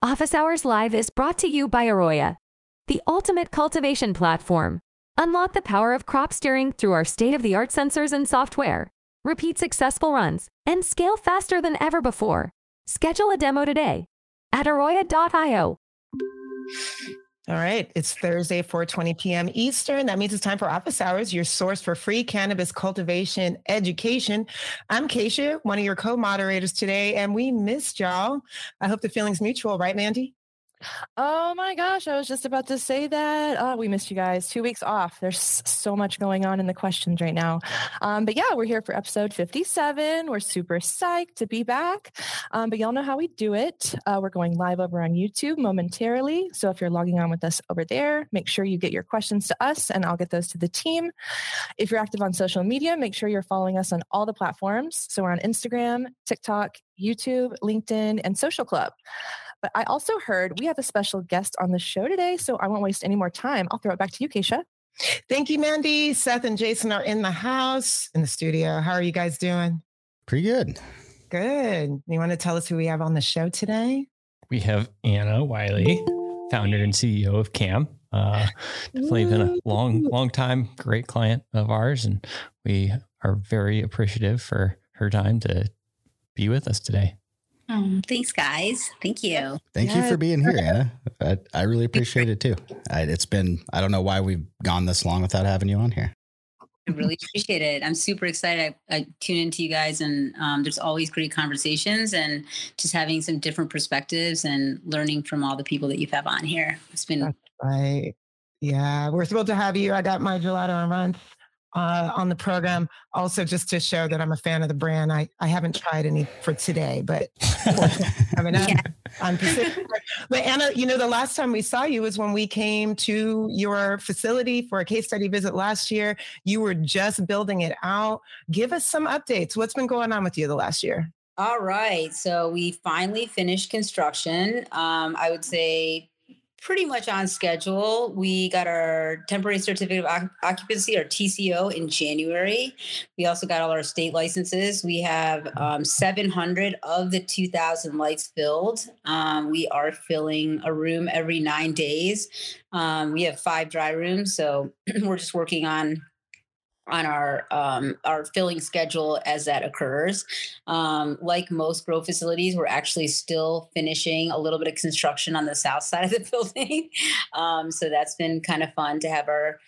Office Hours Live is brought to you by Aroya, the ultimate cultivation platform. Unlock the power of crop steering through our state of the art sensors and software. Repeat successful runs and scale faster than ever before. Schedule a demo today at aroya.io. All right, it's Thursday, 4:20 p.m. Eastern. That means it's time for Office Hours, your source for free cannabis cultivation education. I'm Keisha, one of your co-moderators today, and we missed y'all. I hope the feeling's mutual, right, Mandy? Oh my gosh, I was just about to say that. Oh, we missed you guys. Two weeks off. There's so much going on in the questions right now. Um, but yeah, we're here for episode 57. We're super psyched to be back. Um, but y'all know how we do it. Uh, we're going live over on YouTube momentarily. So if you're logging on with us over there, make sure you get your questions to us and I'll get those to the team. If you're active on social media, make sure you're following us on all the platforms. So we're on Instagram, TikTok, YouTube, LinkedIn, and Social Club. But I also heard we have a special guest on the show today, so I won't waste any more time. I'll throw it back to you, Keisha. Thank you, Mandy. Seth and Jason are in the house, in the studio. How are you guys doing? Pretty good. Good. You want to tell us who we have on the show today? We have Anna Wiley, founder and CEO of CAM. Uh, definitely been a long, long time great client of ours, and we are very appreciative for her time to be with us today. Oh, thanks, guys. Thank you. Thank you for being here, Anna. I, I really appreciate it too. I, it's been, I don't know why we've gone this long without having you on here. I really appreciate it. I'm super excited. I, I tune into you guys, and um, there's always great conversations and just having some different perspectives and learning from all the people that you've on here. It's been That's right. Yeah, we're thrilled to have you. I got my gelato and month uh, on the program. Also, just to show that I'm a fan of the brand, I, I haven't tried any for today, but I mean, I'm, I'm Pacific. But Anna, you know, the last time we saw you was when we came to your facility for a case study visit last year. You were just building it out. Give us some updates. What's been going on with you the last year? All right. So we finally finished construction. Um, I would say pretty much on schedule. We got our temporary certificate of occupancy, our TCO, in January. We also got all our state licenses. We have um, 700 of the 2,000 lights filled. Um, we are filling a room every nine days. Um, we have five dry rooms, so we're just working on on our um, our filling schedule as that occurs. Um, like most grow facilities, we're actually still finishing a little bit of construction on the south side of the building. Um, so that's been kind of fun to have our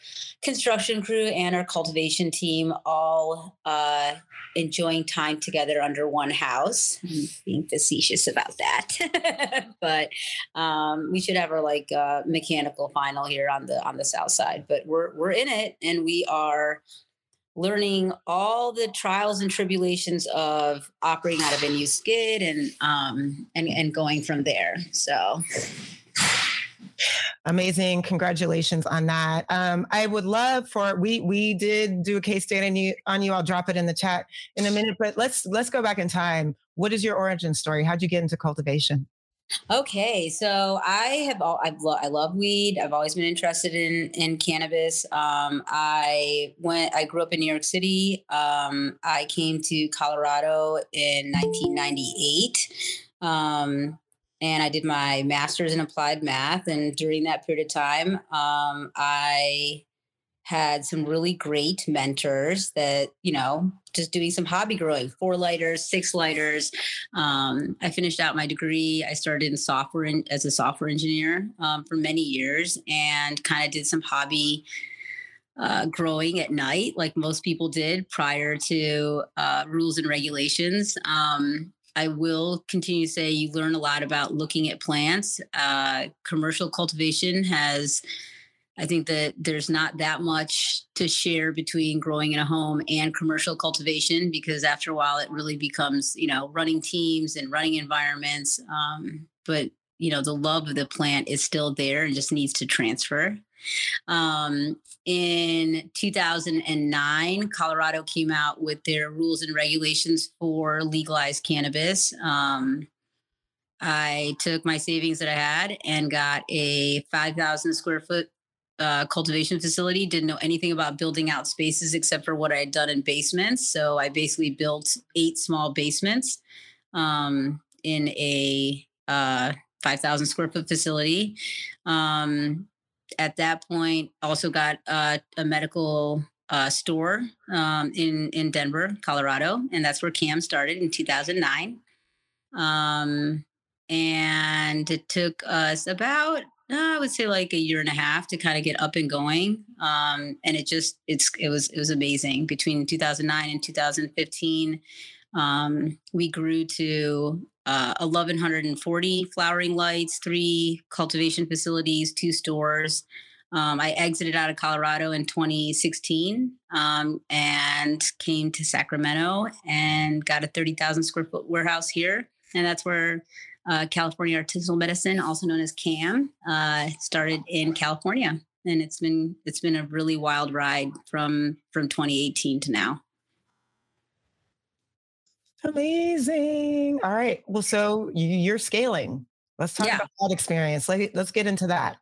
construction crew and our cultivation team all uh, enjoying time together under one house. I'm being facetious about that, but um, we should have our like uh, mechanical final here on the on the south side. But we're we're in it, and we are learning all the trials and tribulations of operating out of a new skid and um and and going from there so. Amazing congratulations on that. Um, i would love for we we did do a case study on you on you i'll drop it in the chat in a minute but let's let's go back in time. What is your origin story? How'd you get into cultivation Okay, so I have all I've lo- I love weed. I've always been interested in in cannabis. Um, I went. I grew up in New York City. Um, I came to Colorado in 1998, um, and I did my master's in applied math. And during that period of time, um, I had some really great mentors that you know just doing some hobby growing four lighters six lighters. Um, i finished out my degree. I started in software in, as a software engineer um, for many years and kind of did some hobby uh, growing at night like most people did prior to uh, rules and regulations. Um, I will continue to say you learn a lot about looking at plants. Uh, commercial cultivation has I think that there's not that much to share between growing in a home and commercial cultivation because after a while it really becomes, you know, running teams and running environments. Um, but, you know, the love of the plant is still there and just needs to transfer. Um, in 2009, Colorado came out with their rules and regulations for legalized cannabis. Um, I took my savings that I had and got a 5,000 square foot uh, cultivation facility, didn't know anything about building out spaces except for what I had done in basements. So I basically built eight small basements um, in a uh, 5,000 square foot facility. Um, at that point, also got uh, a medical uh, store um, in in Denver, Colorado, and that's where Cam started in 2009. Um, and it took us about uh, I would say like a year and a half to kind of get up and going. Um, and it just it's it was it was amazing between 2009 and 2015. Um, we grew to uh, 1,140 flowering lights, three cultivation facilities, two stores. Um, I exited out of Colorado in 2016 um, and came to Sacramento and got a 30,000 square foot warehouse here. And that's where uh, California Artisanal Medicine, also known as CAM, uh, started in California. And it's been it's been a really wild ride from from 2018 to now. Amazing. All right. Well, so you, are scaling. Let's talk yeah. about that experience. Let, let's get into that.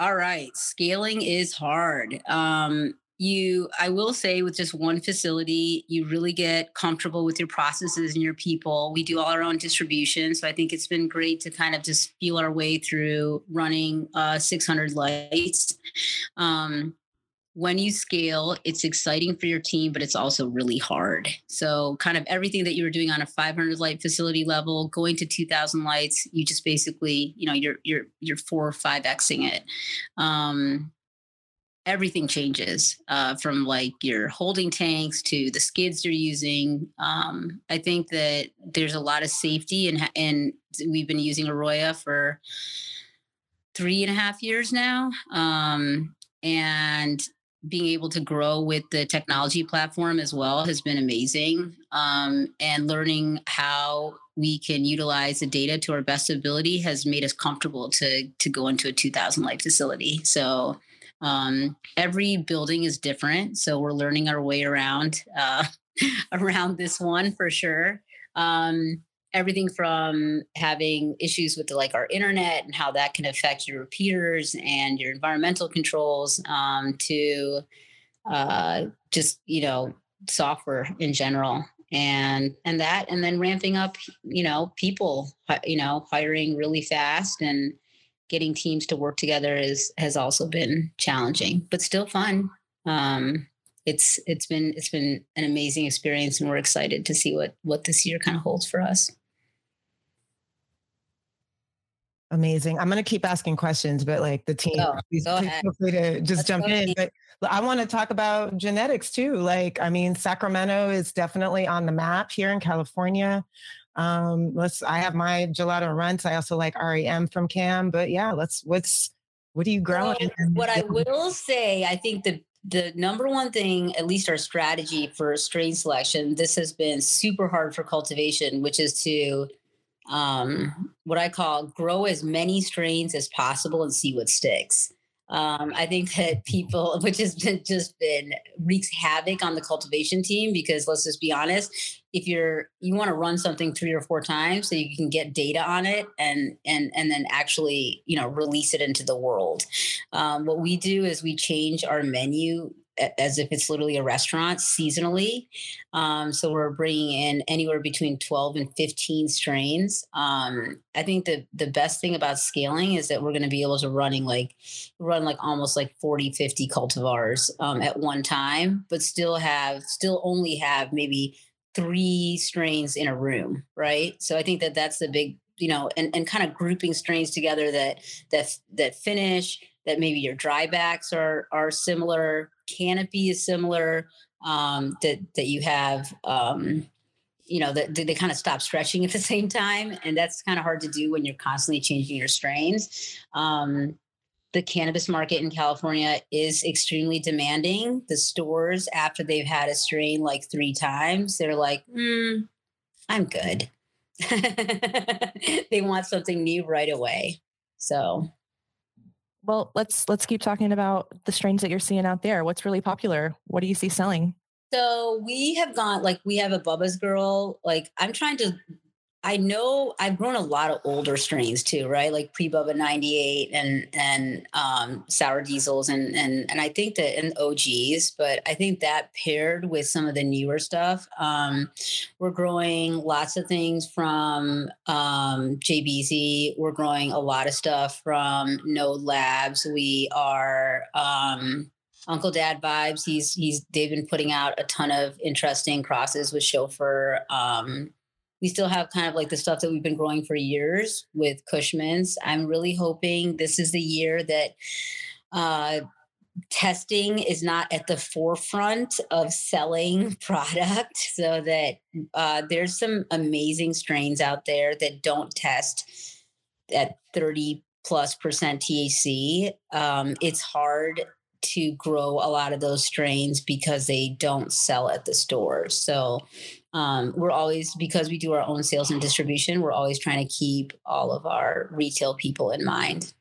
All right. Scaling is hard. Um, you, I will say, with just one facility, you really get comfortable with your processes and your people. We do all our own distribution. So I think it's been great to kind of just feel our way through running uh, 600 lights. Um, when you scale, it's exciting for your team, but it's also really hard. So, kind of everything that you were doing on a 500 light facility level, going to 2,000 lights, you just basically, you know, you're you're you're four or five xing it. Um, everything changes uh, from like your holding tanks to the skids you're using. Um, I think that there's a lot of safety, and and we've been using Aroya for three and a half years now. Um, and being able to grow with the technology platform as well has been amazing. Um, and learning how we can utilize the data to our best ability has made us comfortable to to go into a 2,000 light facility. So um, every building is different, so we're learning our way around uh, around this one for sure. Um, everything from having issues with the, like our internet and how that can affect your repeaters and your environmental controls um, to uh, just you know software in general and and that and then ramping up you know people you know hiring really fast and getting teams to work together is has also been challenging but still fun um, it's it's been it's been an amazing experience and we're excited to see what what this year kind of holds for us Amazing. I'm going to keep asking questions, but like the team, oh, please, please feel free to just Let's jump in. But I want to talk about genetics too. Like, I mean, Sacramento is definitely on the map here in California. Um, let's. I have my gelato runs. I also like REM from Cam. But yeah, let's. What's what are you growing? What I will say, I think the the number one thing, at least our strategy for strain selection, this has been super hard for cultivation, which is to um, what I call grow as many strains as possible and see what sticks. Um, I think that people, which has been just been wreaks havoc on the cultivation team because let's just be honest, if you're you want to run something three or four times so you can get data on it and and and then actually you know release it into the world. Um, what we do is we change our menu as if it's literally a restaurant seasonally. Um, so we're bringing in anywhere between 12 and 15 strains. Um, I think the the best thing about scaling is that we're going to be able to running like run like almost like 40, 50 cultivars um, at one time, but still have still only have maybe three strains in a room, right? So I think that that's the big you know and, and kind of grouping strains together that that that finish that maybe your dry backs are are similar, canopy is similar, um, that that you have um, you know that they, they kind of stop stretching at the same time, and that's kind of hard to do when you're constantly changing your strains. Um, the cannabis market in California is extremely demanding. The stores, after they've had a strain like three times, they're like, mm, "I'm good." they want something new right away. So well, let's let's keep talking about the strains that you're seeing out there. What's really popular? What do you see selling? So we have gone like we have a Bubba's girl. Like I'm trying to I know I've grown a lot of older strains too, right? Like pre Bubba 98 and and um, sour diesels and and and I think that and OGs, but I think that paired with some of the newer stuff, um, we're growing lots of things from um, JBZ. We're growing a lot of stuff from Node Labs. We are um, Uncle Dad vibes. He's he's they've been putting out a ton of interesting crosses with chauffeur. Um, we still have kind of like the stuff that we've been growing for years with Kush-Mints. I'm really hoping this is the year that uh, testing is not at the forefront of selling product so that uh, there's some amazing strains out there that don't test at 30 plus percent THC. Um, it's hard to grow a lot of those strains because they don't sell at the stores. So um, we're always because we do our own sales and distribution we're always trying to keep all of our retail people in mind.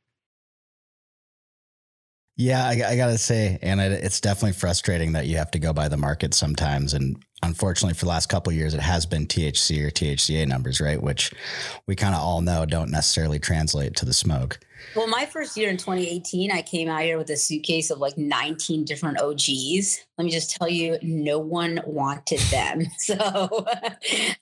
Yeah i, I gotta say and it's definitely frustrating that you have to go by the market sometimes and unfortunately for the last couple years it has been thc or thca numbers right? Which we kind of all know don't necessarily translate to the smoke. Well, my first year in 2018, I came out here with a suitcase of like 19 different OGs let me just tell you, no one wanted them. So,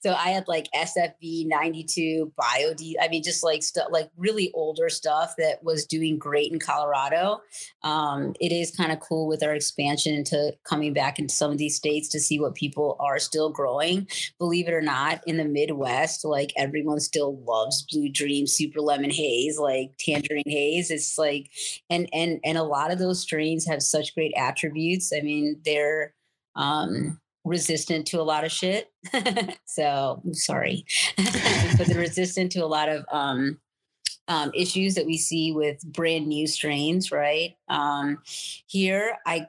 so I had like SFB 92, BioD. I mean, just like stuff, like really older stuff that was doing great in Colorado. Um, it is kind of cool with our expansion into coming back into some of these states to see what people are still growing. Believe it or not, in the Midwest, like everyone still loves Blue Dream, Super Lemon Haze, like Tangerine Haze. It's like, and and and a lot of those strains have such great attributes. I mean, they're um, resistant to a lot of shit. so sorry, but they're resistant to a lot of um, um, issues that we see with brand new strains. Right um, here, I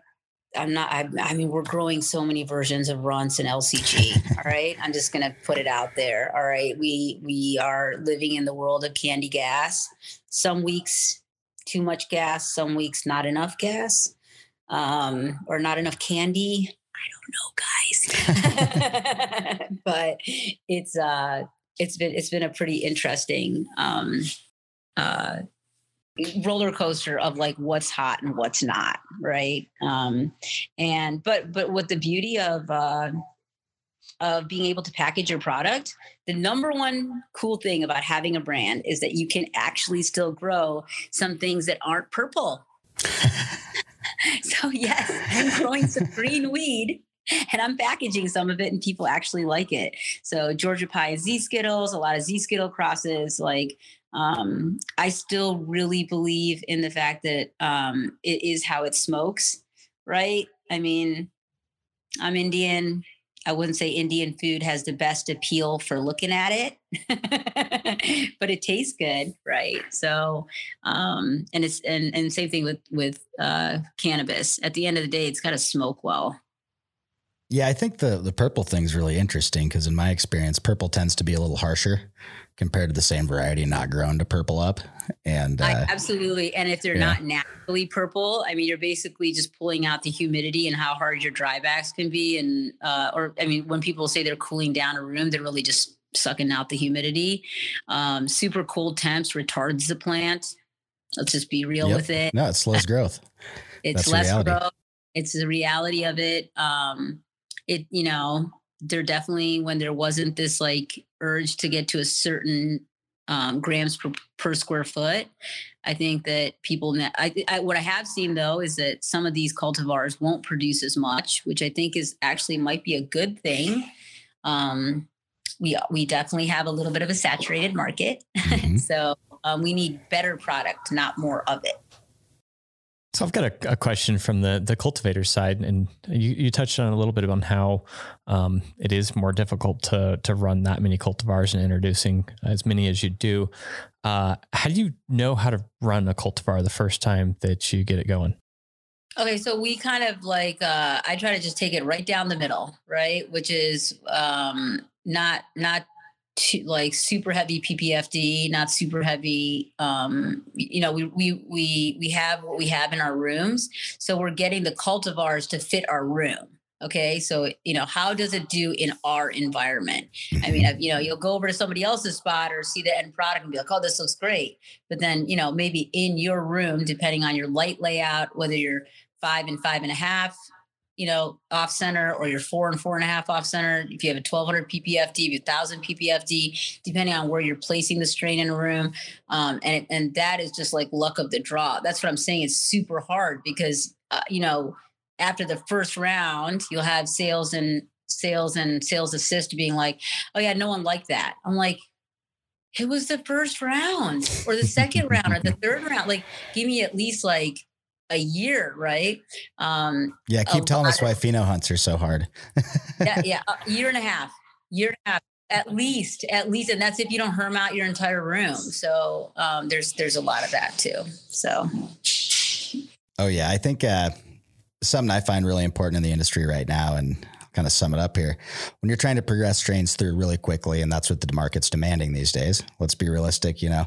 I'm not. I, I, mean, we're growing so many versions of Runts and LCG. all right, I'm just gonna put it out there. All right, we we are living in the world of candy gas. Some weeks too much gas. Some weeks not enough gas um, or not enough candy. I don't know, guys. but it's uh, it's been it's been a pretty interesting um, uh, roller coaster of like what's hot and what's not, right? Um, and but but what the beauty of uh, of being able to package your product, the number one cool thing about having a brand is that you can actually still grow some things that aren't purple. so yes, I'm growing some green weed and I'm packaging some of it and people actually like it. So Georgia pie and Zkittlez, a lot of Z Skittle crosses. Like um, I still really believe in the fact that um, it is how it smokes, right? I mean, I'm Indian. I wouldn't say Indian food has the best appeal for looking at it, but it tastes good, right? So, um, and it's and and same thing with with uh, cannabis. At the end of the day, it's got to smoke well. Yeah, I think the the purple thing's really interesting because in my experience, purple tends to be a little harsher compared to the same variety not grown to purple up. And uh, I, absolutely. And if they're yeah. not naturally purple, I mean, you're basically just pulling out the humidity and how hard your drybacks can be. And, uh, or, I mean, when people say they're cooling down a room, they're really just sucking out the humidity. Um, super cold temps retards the plant. Let's just be real yep. with it. No, it slows growth. it's That's less growth. It's the reality of it. Um, it, you know, there definitely when there wasn't this like urge to get to a certain um, grams per, per square foot. I think that people, I, I, what I have seen though is that some of these cultivars won't produce as much, which I think is actually might be a good thing. Um, we we definitely have a little bit of a saturated market, mm-hmm. so um, we need better product, not more of it. So I've got a, a, question from the the cultivator side, and you, you touched on a little bit about how um, it is more difficult to to run that many cultivars and introducing as many as you do. Uh, how do you know how to run a cultivar the first time that you get it going? Okay, so we kind of like uh, I try to just take it right down the middle, right, which is um, not not too, like super heavy PPFD, not super heavy. Um, you know, we we we we have what we have in our rooms, so we're getting the cultivars to fit our room, Okay. So, you know, how does it do in our environment? I mean, you know, you'll go over to somebody else's spot or see the end product and be like, oh, this looks great. But then, you know, maybe in your room, depending on your light layout, whether you're five and five and a half, you know, off center or you're four and four and a half off center, if you have a 1200 ppfd, if you have 1000 ppfd, depending on where you're placing the strain in a room. Um, and, and that is just like luck of the draw. That's what I'm saying. It's super hard because, uh, you know, after the first round, you'll have sales and sales and sales assist being like, oh yeah, no one liked that. I'm like, it was the first round or the second round or the third round. Like, give me at least like a year, right? Um, yeah, keep telling us why pheno hunts are so hard. yeah, yeah, a year and a half, year and a half at least, at least, and that's if you don't herm out your entire room. So um, there's there's a lot of that too. So. Oh yeah, I think uh, something I find really important in the industry right now, and kind of sum it up here. When you're trying to progress strains through really quickly, and that's what the market's demanding these days. Let's be realistic. You know,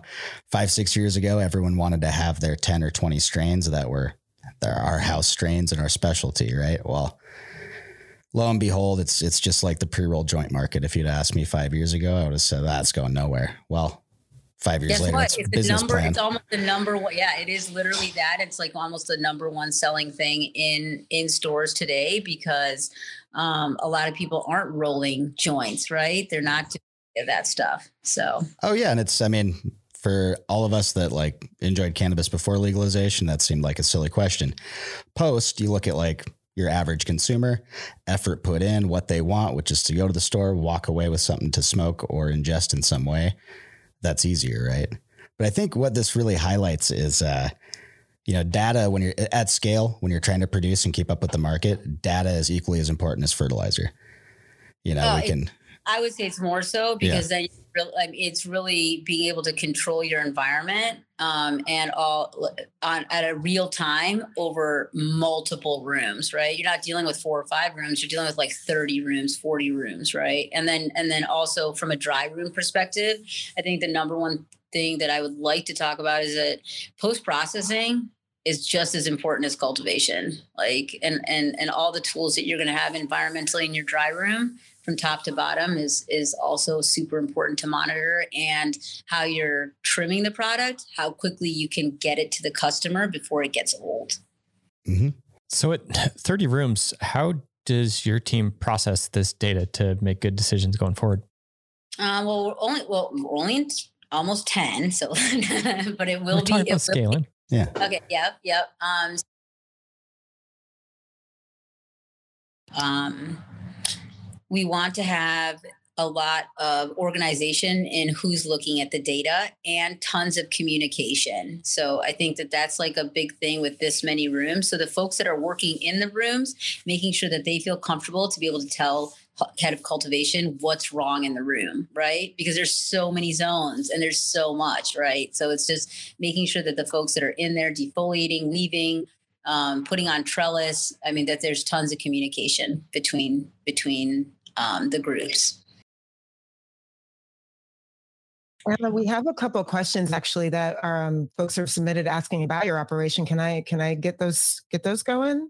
five six years ago, everyone wanted to have their ten or twenty strains that were our house strains and our specialty, right? Well, lo and behold, it's it's just like the pre-roll joint market. If you'd asked me five years ago, I would have said that's going nowhere. Well, five years Guess later, what? it's, it's the number. Plan. It's almost the number one. Yeah, it is literally that. It's like almost the number one selling thing in in stores today because um, a lot of people aren't rolling joints, right? They're not doing that stuff. So. Oh yeah, and it's. I mean, for all of us that like enjoyed cannabis before legalization, that seemed like a silly question. Post, you look at like your average consumer, effort put in, what they want, which is to go to the store, walk away with something to smoke or ingest in some way that's easier, right? But I think what this really highlights is, uh, you know, data when you're at scale, when you're trying to produce and keep up with the market, data is equally as important as fertilizer. You know, uh, we can. I would say it's more so because yeah. then it's really being able to control your environment um, and all on at a real time over multiple rooms, right? You're not dealing with four or five rooms; you're dealing with like 30 rooms, 40 rooms, right? And then and then also from a dry room perspective, I think the number one thing that I would like to talk about is that post processing is just as important as cultivation. Like and and and all the tools that you're going to have environmentally in your dry room from top to bottom is is also super important to monitor and how you're trimming the product how quickly you can get it to the customer before it gets old. Mm-hmm. so at 30 rooms how does your team process this data to make good decisions going forward? Uh, well we're only well we're only in almost 10 so but it will we're be scaling yeah okay yep yep um um we want to have a lot of organization in who's looking at the data and tons of communication. So I think that that's like a big thing with this many rooms. So the folks that are working in the rooms, making sure that they feel comfortable to be able to tell head of cultivation what's wrong in the room right because there's so many zones and there's so much right so it's just making sure that the folks that are in there defoliating leaving um, putting on trellis i mean that there's tons of communication between between um, the groups. Anna, we have a couple questions actually that um, folks have submitted asking about your operation. Can I can I get those get those going?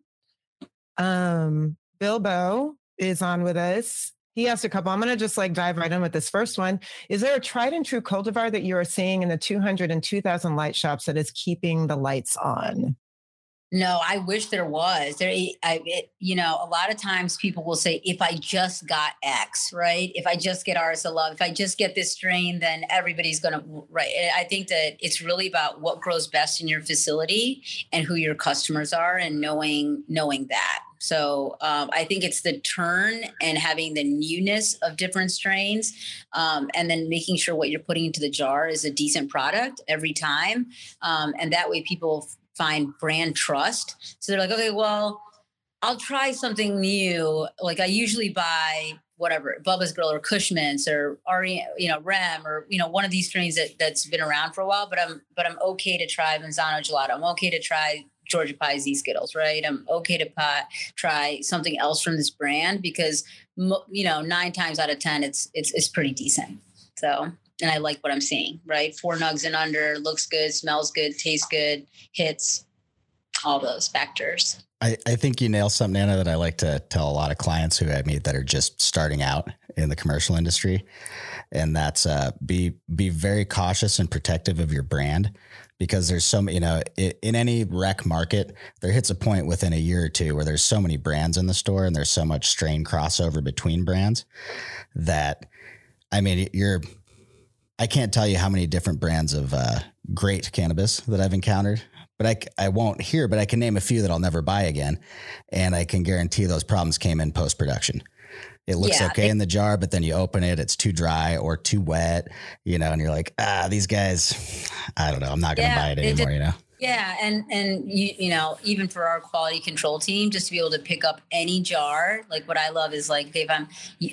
Um, Bilbo is on with us. He asked a couple. I'm going to just like dive right in with this first one. Is there a tried and true cultivar that you are seeing in the 200 and 2000 light shops that is keeping the lights on? No, I wish there was. There, I, it, you know, a lot of times people will say, if I just got X, right? If I just get RSL love, if I just get this strain, then everybody's to, right? I think that it's really about what grows best in your facility and who your customers are and knowing, knowing that. So um, I think it's the turn and having the newness of different strains, um, and then making sure what you're putting into the jar is a decent product every time, um, and that way people find brand trust. So they're like, okay, well, I'll try something new. Like I usually buy whatever Bubba's Grill or Kush-Mints or Ari, you know, Rem or you know one of these strains that that's been around for a while. But I'm but I'm okay to try Manzano Gelato. I'm okay to try Georgia Pie Zkittlez, right? I'm okay to pie, try something else from this brand because you know nine times out of ten it's it's it's pretty decent. So and I like what I'm seeing, right? Four nugs and under, looks good, smells good, tastes good, hits. all those factors. I, I think you nail something, Anna, that I like to tell a lot of clients who I meet that are just starting out in the commercial industry. And that's uh, be be very cautious and protective of your brand because there's so many, you know, in any rec market, there hits a point within a year or two where there's so many brands in the store and there's so much strain crossover between brands that, I mean, you're, I can't tell you how many different brands of uh, great cannabis that I've encountered but I, I won't hear, but I can name a few that I'll never buy again. And I can guarantee those problems came in post production. It looks yeah, okay it, in the jar, but then you open it, it's too dry or too wet, you know, and you're like, ah, these guys, I don't know, I'm not going to yeah, buy it anymore, you know? Yeah, and and you you know even for our quality control team, just to be able to pick up any jar, like what I love is like if I'm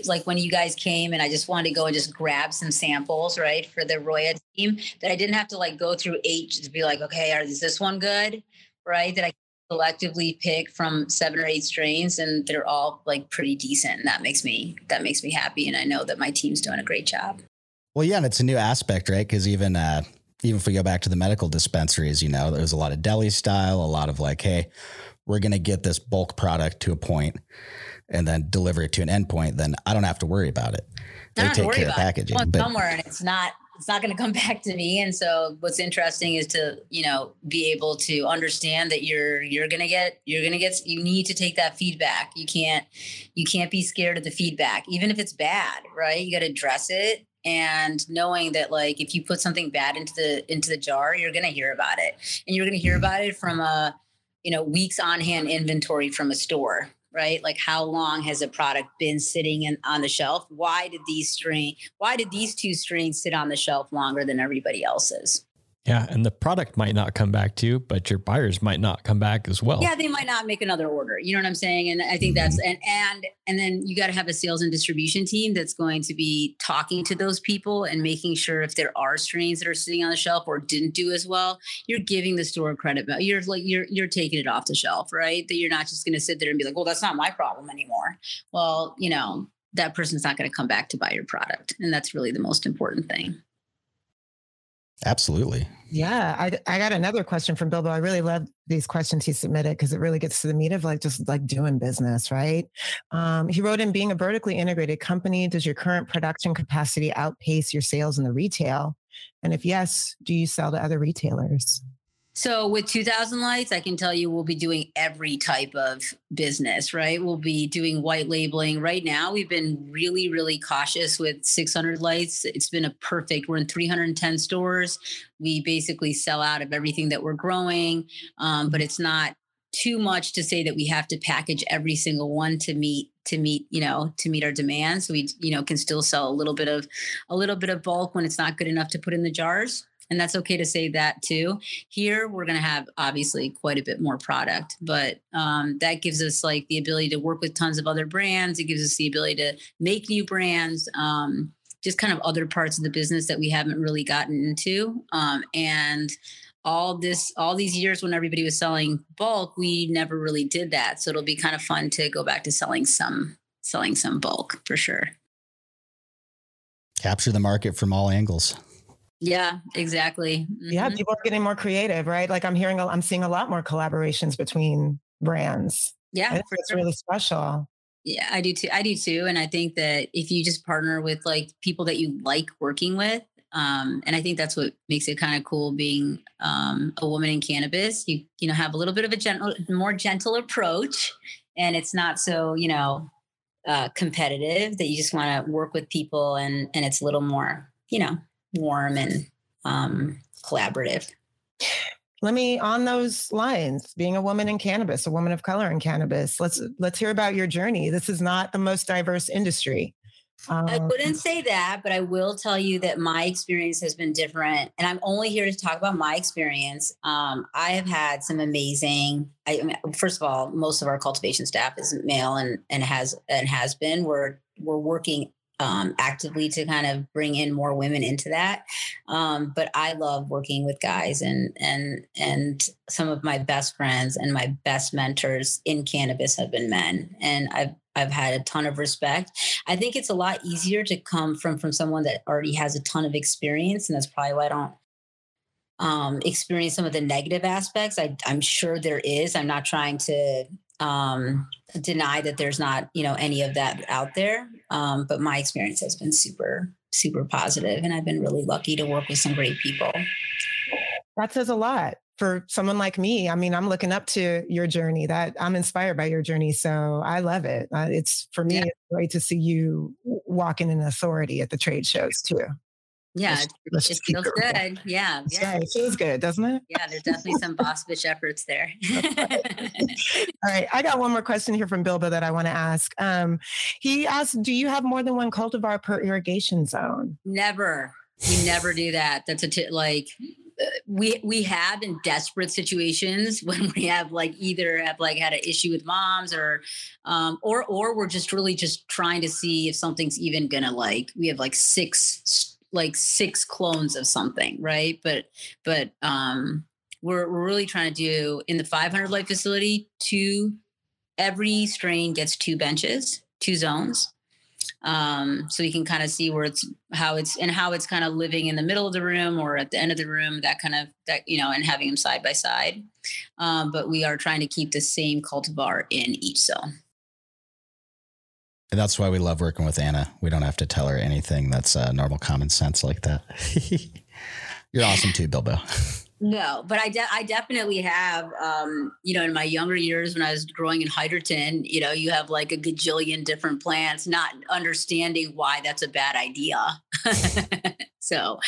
like when you guys came and I just wanted to go and just grab some samples, right, for the Aroya team, that I didn't have to like go through eight to be like, okay, is this one good, right? That I collectively pick from seven or eight strains, and they're all like pretty decent. And that makes me that makes me happy, and I know that my team's doing a great job. Well, yeah, and it's a new aspect, right? Because even uh, even if we go back to the medical dispensaries, you know, there's a lot of deli style, a lot of like, hey, we're going to get this bulk product to a point and then deliver it to an endpoint, then I don't have to worry about it. They take care of packaging. But somewhere and it's not it's not going to come back to me and so what's interesting is to you know be able to understand that you're you're going to get you're going to get you need to take that feedback you can't you can't be scared of the feedback even if it's bad right you got to address it and knowing that like if you put something bad into the into the jar you're going to hear about it. And you're going to hear about it from a you know weeks on hand inventory from a store right? Like how long has a product been sitting in, on the shelf? Why did these strain why did these two strings sit on the shelf longer than everybody else's yeah, and the product might not come back to you, but your buyers might not come back as well. Yeah, they might not make another order. You know what I'm saying? And I think that's mm-hmm. and and and then you got to have a sales and distribution team that's going to be talking to those people and making sure if there are strains that are sitting on the shelf or didn't do as well, you're giving the store credit. You're like you're you're taking it off the shelf, right? That you're not just going to sit there and be like, "Well, that's not my problem anymore." Well, you know, that person's not going to come back to buy your product, and that's really the most important thing. Absolutely. Yeah, I, I got another question from Bilbo. I really love these questions he submitted because it really gets to the meat of like just like doing business, right? Um, he wrote in being a vertically integrated company, does your current production capacity outpace your sales in the retail? And if yes, do you sell to other retailers? So with 2000 lights, I can tell you we'll be doing every type of business, right? We'll be doing white labeling. Right now, we've been really, really cautious with 600 lights. It's been a perfect, we're in 310 stores. We basically sell out of everything that we're growing, um, but it's not too much to say that we have to package every single one to meet to meet you know to meet our demand so we you know can still sell a little bit of a little bit of bulk when it's not good enough to put in the jars and that's okay to say that too. Here we're going to have obviously quite a bit more product but um, that gives us like the ability to work with tons of other brands. It gives us the ability to make new brands um, just kind of other parts of the business that we haven't really gotten into. Um, and all this all these years when everybody was selling bulk we never really did that. So it'll be kind of fun to go back to selling some selling some bulk for sure. Capture the market from all angles yeah, exactly. Mm-hmm. Yeah, people are getting more creative, right? Like I'm hearing, I'm seeing a lot more collaborations between brands. Yeah, it's really special. Yeah, I do too. I do too. And I think that if you just partner with like people that you like working with, um, and I think that's what makes it kind of cool being um, a woman in cannabis. You you know have a little bit of a gentle, more gentle approach, and it's not so you know uh, competitive that you just want to work with people, and and it's a little more you know warm and um, collaborative. Let me on those lines, being a woman in cannabis, a woman of color in cannabis. Let's let's hear about your journey. This is not the most diverse industry. Um, I wouldn't say that, but I will tell you that my experience has been different, and I'm only here to talk about my experience. Um, I have had some amazing. I, I mean, first of all, most of our cultivation staff is male and and has and has been. We're we're working um, actively to kind of bring in more women into that. Um, but I love working with guys, and and and some of my best friends and my best mentors in cannabis have been men, and I've I've had a ton of respect. I think it's a lot easier to come from from someone that already has a ton of experience, and that's probably why I don't um, experience some of the negative aspects. I, I'm sure there is. I'm not trying to um, deny that there's not, you know, any of that out there. Um, but my experience has been super, super positive, and I've been really lucky to work with some great people. That says a lot for someone like me. I mean, I'm looking up to your journey. That I'm inspired by your journey, so I love it. Uh, it's for me, yeah. it's great to see you walking in authority at the trade shows too. Yeah, let's, let's it feels good. Yeah, yeah, it feels good, doesn't it? Yeah, there's definitely some boss bitch efforts there. All right, I got one more question here from Bilbo that I want to ask. Um, he asked, "Do you have more than one cultivar per irrigation zone?" Never. We never do that. That's a t- like uh, we we have in desperate situations when we have like either have like had an issue with moms or um or or we're just really just trying to see if something's even gonna like we have like six like six clones of something, right? But but um we're we're really trying to do in the 500 light facility two every strain gets two benches, two zones. Um, so you can kind of see where it's how it's and how it's kind of living in the middle of the room or at the end of the room, that kind of that you know, and having them side by side. Um, but we are trying to keep the same cultivar in each zone. And that's why we love working with Anna. We don't have to tell her anything that's uh, normal common sense like that. You're awesome too, Bilbo. No, but I, de- I definitely have, um, you know, in my younger years when I was growing in Hyderton, you know, you have like a gajillion different plants, not understanding why that's a bad idea. so,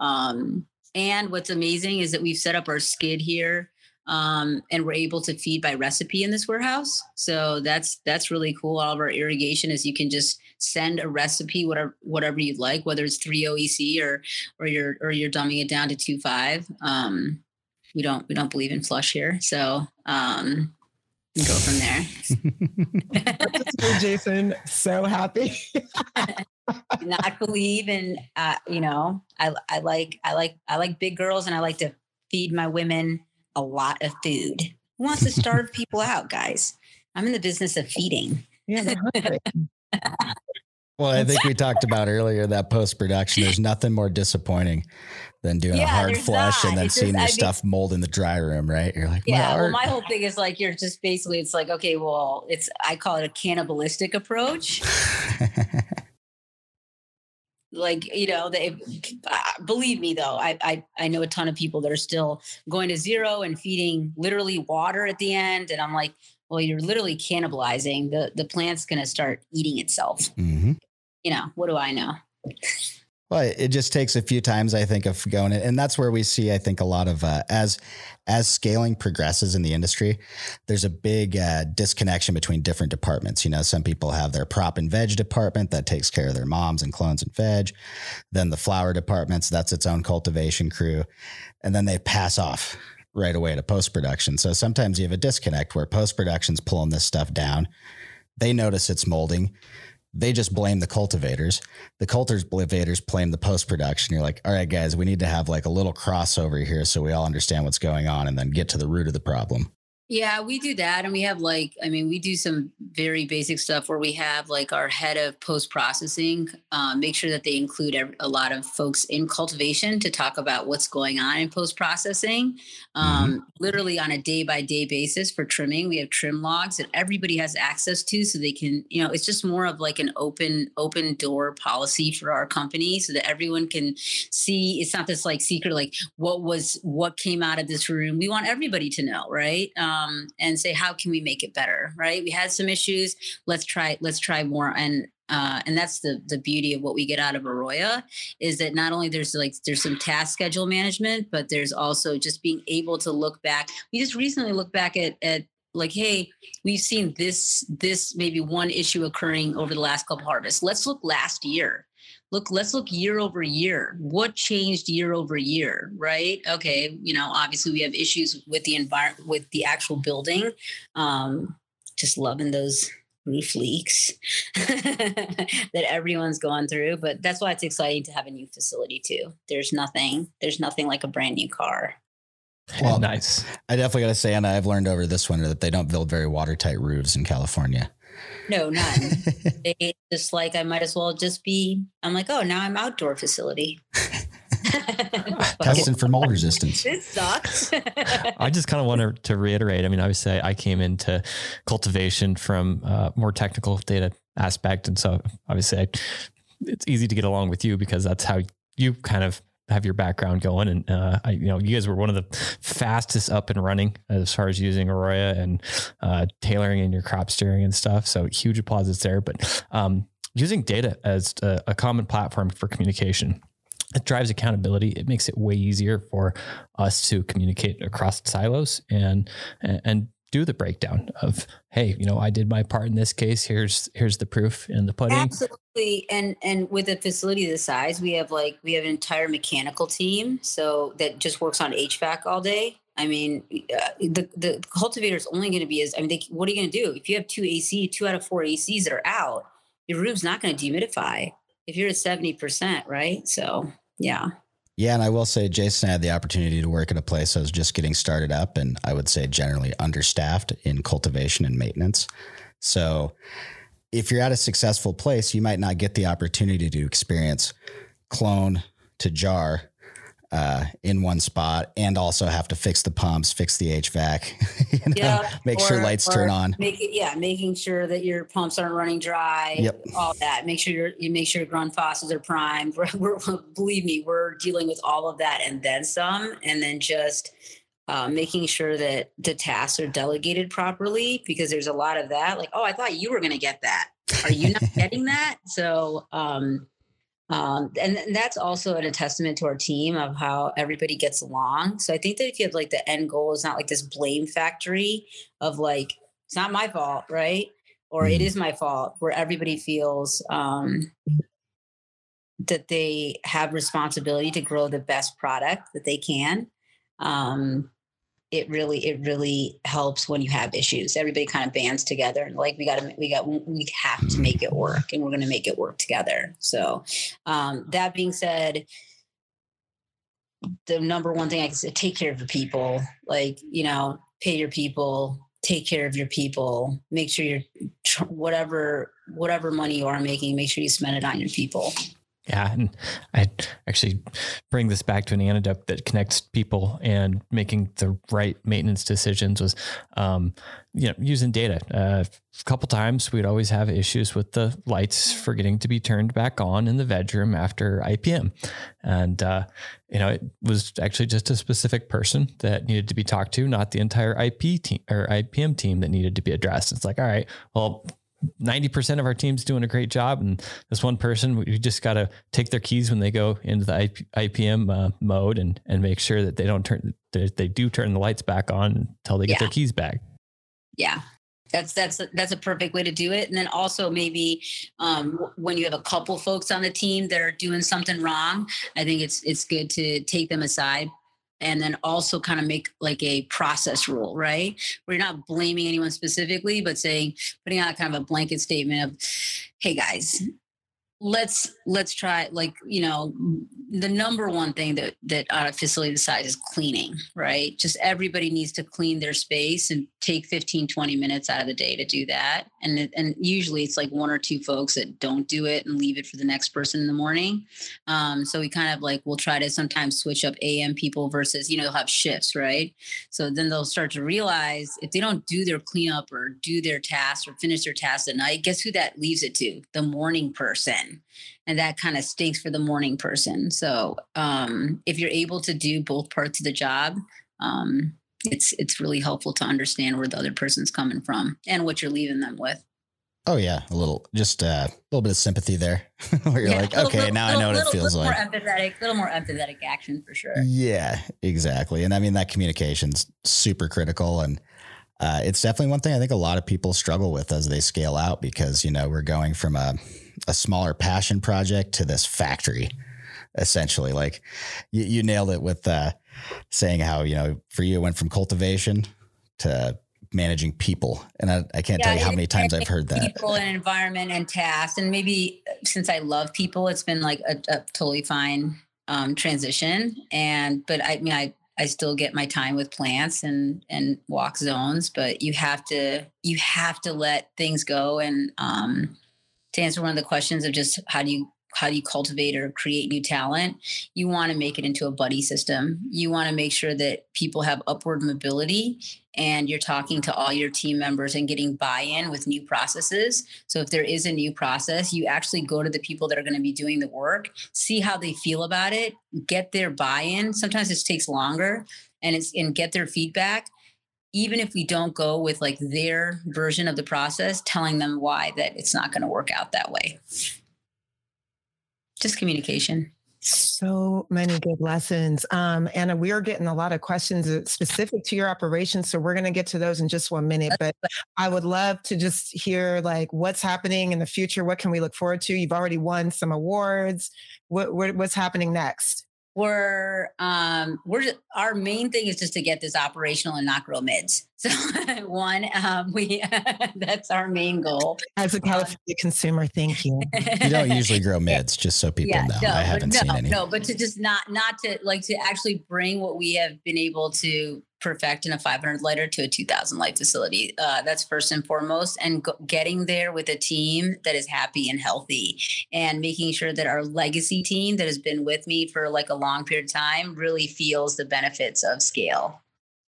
um, and what's amazing is that we've set up our skid here um, and we're able to feed by recipe in this warehouse. So that's that's really cool. All of our irrigation is you can just send a recipe, whatever whatever you'd like, whether it's three OEC or or you're or you're dumbing it down to two five. Um, we don't we don't believe in flush here, so um, go from there. Jason, so happy. not believe in uh, you know I I like I like I like big girls and I like to feed my women a lot of food. Who wants to starve people out, guys? I'm in the business of feeding. Yeah, well, I think we talked about earlier that post production. There's nothing more disappointing than doing yeah, a hard flush not. and then it's seeing just, your I stuff mean, mold in the dry room, right? You're like, yeah. Well, my whole thing is like you're just basically it's like okay, well, it's I call it a cannibalistic approach. like you know they uh, believe me though I, I i know a ton of people that are still going to zero and feeding literally water at the end and i'm like well you're literally cannibalizing. The the plant's going to start eating itself. Mm-hmm. you know what do i know well, it just takes a few times, I think, of going, and that's where we see, I think, a lot of uh, as as scaling progresses in the industry, there's a big uh, disconnection between different departments. You know, some people have their prop and veg department that takes care of their moms and clones and veg. Then the flower departments, that's its own cultivation crew, and then they pass off right away to post production. So sometimes you have a disconnect where post production's pulling this stuff down. They notice it's molding they just blame the cultivators. The cultivators blame the post production. You're like, all right, guys, we need to have like a little crossover here so we all understand what's going on and then get to the root of the problem. Yeah, we do that. And we have like, I mean, we do some very basic stuff where we have like our head of post processing, um, make sure that they include a lot of folks in cultivation to talk about what's going on in post processing. Um, mm-hmm. Literally on a day by day basis for trimming, we have trim logs that everybody has access to so they can, you know, it's just more of like an open, open door policy for our company so that everyone can see. It's not this like secret, like what was, what came out of this room. We want everybody to know, right? Um, um, and say how can we make it better right we had some issues let's try let's try more and uh, and that's the the beauty of what we get out of Aroya is that not only there's like there's some task schedule management, but there's also just being able to look back. We just recently looked back at at like, hey, we've seen this this maybe one issue occurring over the last couple harvests. Let's look last year look let's look year over year. What changed year over year right? Okay you know obviously we have issues with the environment with the actual building um just loving those roof leaks that everyone's gone through but that's why it's exciting to have a new facility too. There's nothing there's nothing like a brand new car. Well nice. I definitely got to say and i've learned over this winter that they don't build very watertight roofs in california no, none. they just like I might as well just be. I'm like, oh, now I'm outdoor facility. Testing for mold resistance. This sucks. I just kind of want to reiterate. I mean, obviously, I came into cultivation from uh, more technical data aspect, and so obviously, I, it's easy to get along with you because that's how you kind of have your background going. And uh, I, you know, you guys were one of the fastest up and running as far as using Aroya and uh, tailoring in your crop steering and stuff. So huge applause there. But um, using data as a, a common platform for communication it drives accountability. It makes it way easier for us to communicate across silos and and do the breakdown of hey you know i did my part in this case. Here's here's the proof in the pudding. Absolutely. And and with a facility this size we have like we have an entire mechanical team so that just works on hvac all day. I mean uh, the the cultivator is only going to be as i mean they, what are you going to do? If you have two ac two out of four acs that are out your room's not going to dehumidify if you're at 70% right? So yeah yeah, and I will say Jason had the opportunity to work at a place that was just getting started up and I would say generally understaffed in cultivation and maintenance. So if you're at a successful place, you might not get the opportunity to experience clone to jar uh, in one spot and also have to fix the pumps, fix the HVAC, you know, yeah, make or, sure lights turn on. Make it, yeah, making sure that your pumps aren't running dry. Yep. all that. Make sure you make sure your ground faucets are primed. We're, we're, believe me, we're dealing with all of that and then some, and then just uh, making sure that the tasks are delegated properly because there's a lot of that. Like, oh, I thought you were going to get that. Are you not getting that? So, um, um, and, and that's also a testament to our team of how everybody gets along. So I think that if you have like the end goal is not like this blame factory of like, it's not my fault, right? Or it mm-hmm. my fault, where everybody feels um, that they have responsibility to grow the best product that they can. Um, it really it really helps when you have issues. Everybody kind of bands together and like we got to we got we have to make it work and we're going to make it work together. So um, that being said the number one thing i can say take care of your people. Like you know pay your people take care of your people. Make sure you're whatever whatever money you are making make sure you spend it on your people yeah, and I actually bring this back to an antidote that connects people and making the right maintenance decisions was, um, you know, using data. Uh, a couple times we'd always have issues with the lights forgetting to be turned back on in the bedroom after IPM, and uh, you know it was actually just a specific person that needed to be talked to, not the entire IP team or IPM team that needed to be addressed. It's like, all right, well 90% of our team's doing a great job. And this one person, we just got to take their keys when they go into the IP, IPM uh, mode and, and make sure that they don't turn, that they do turn the lights back on until they get yeah. their keys back. Yeah. That's, that's, that's a perfect way to do it. And then also maybe um, when you have a couple folks on the team that are doing something wrong, I think it's, it's good to take them aside and then also kind of make like a process rule, right? You're not blaming anyone specifically, but saying, putting out kind of a blanket statement of, hey guys, let's let's try like you know the number one thing that that on a facility size is cleaning right? Just everybody needs to clean their space and take 15 20 minutes out of the day to do that. And and usually it's like one or two folks that don't do it and leave it for the next person in the morning. Um, so we kind of like we'll try to sometimes switch up am people versus you know have shifts right? So then they'll start to realize if they don't do their cleanup or do their tasks or finish their tasks at night guess who that leaves it to? The morning person and that kind of stinks for the morning person so um, if you're able to do both parts of the job um, it's it's really helpful to understand where the other person's coming from and what you're leaving them with Oh yeah, a little, just uh, a little bit of sympathy there, where you're yeah, like, little, okay, little, now little, I know what it feels like. More empathetic, a little more empathetic action for sure. Yeah, exactly. And I mean that communication's super critical, and uh, it's definitely one thing I think a lot of people struggle with as they scale out because you know we're going from a a smaller passion project to this factory, essentially. Like you, you nailed it with uh, saying how you know for you it went from cultivation to managing people. And i, I can't yeah, tell you how many times i've heard that. people and environment and tasks. And maybe since i love people it's been like a, a totally fine um, transition. And but i mean i I still get my time with plants and and walk zones, but you have to you have to let things go and um, to answer one of the questions of just how do you how do you cultivate or create new talent you want to make it into a buddy system. You want to make sure that people have upward mobility and you're talking to all your team members and getting buy-in with new processes. So if there is a new process you actually go to the people that are going to be doing the work see how they feel about it get their buy-in. Sometimes this takes longer and it's and get their feedback even if we don't go with like their version of the process telling them why that it's not going to work out that way just communication so many good lessons. Um, Anna, we are getting a lot of questions uh, specific to your operations. So we're going to get to those in just one minute. But I would love to just hear like what's happening in the future. What can we look forward to? You've already won some awards. What, what what's happening next? We're um we're our main thing is just to get this operational and not grow mids. So one um we that's our main goal. As a california um, consumer thank you. You don't usually grow mids just so people yeah, know. no, i haven't no, seen any. no but to just not not to like to actually bring what we have been able to perfect in a 500 lighter to a 2000 light facility. Uh, that's first and foremost. And getting there with a team that is happy and healthy and making sure that our legacy team that has been with me for like a long period of time really feels the benefits of scale.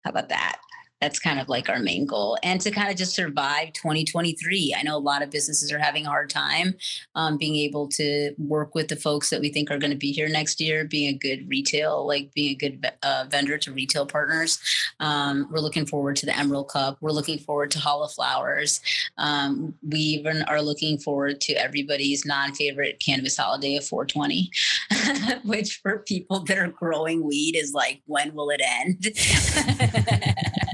How about that? That's kind of like our main goal and to kind of just survive 2023 i know a lot of businesses are having a hard time um, being able to work with the folks that we think are going to be here next year being a good retail like being a good uh, vendor to retail partners. Um, we're looking forward to the emerald cup. We're looking forward to hall of flowers um, we even are looking forward to everybody's non-favorite cannabis holiday of 420 which for people that are growing weed is like when will it end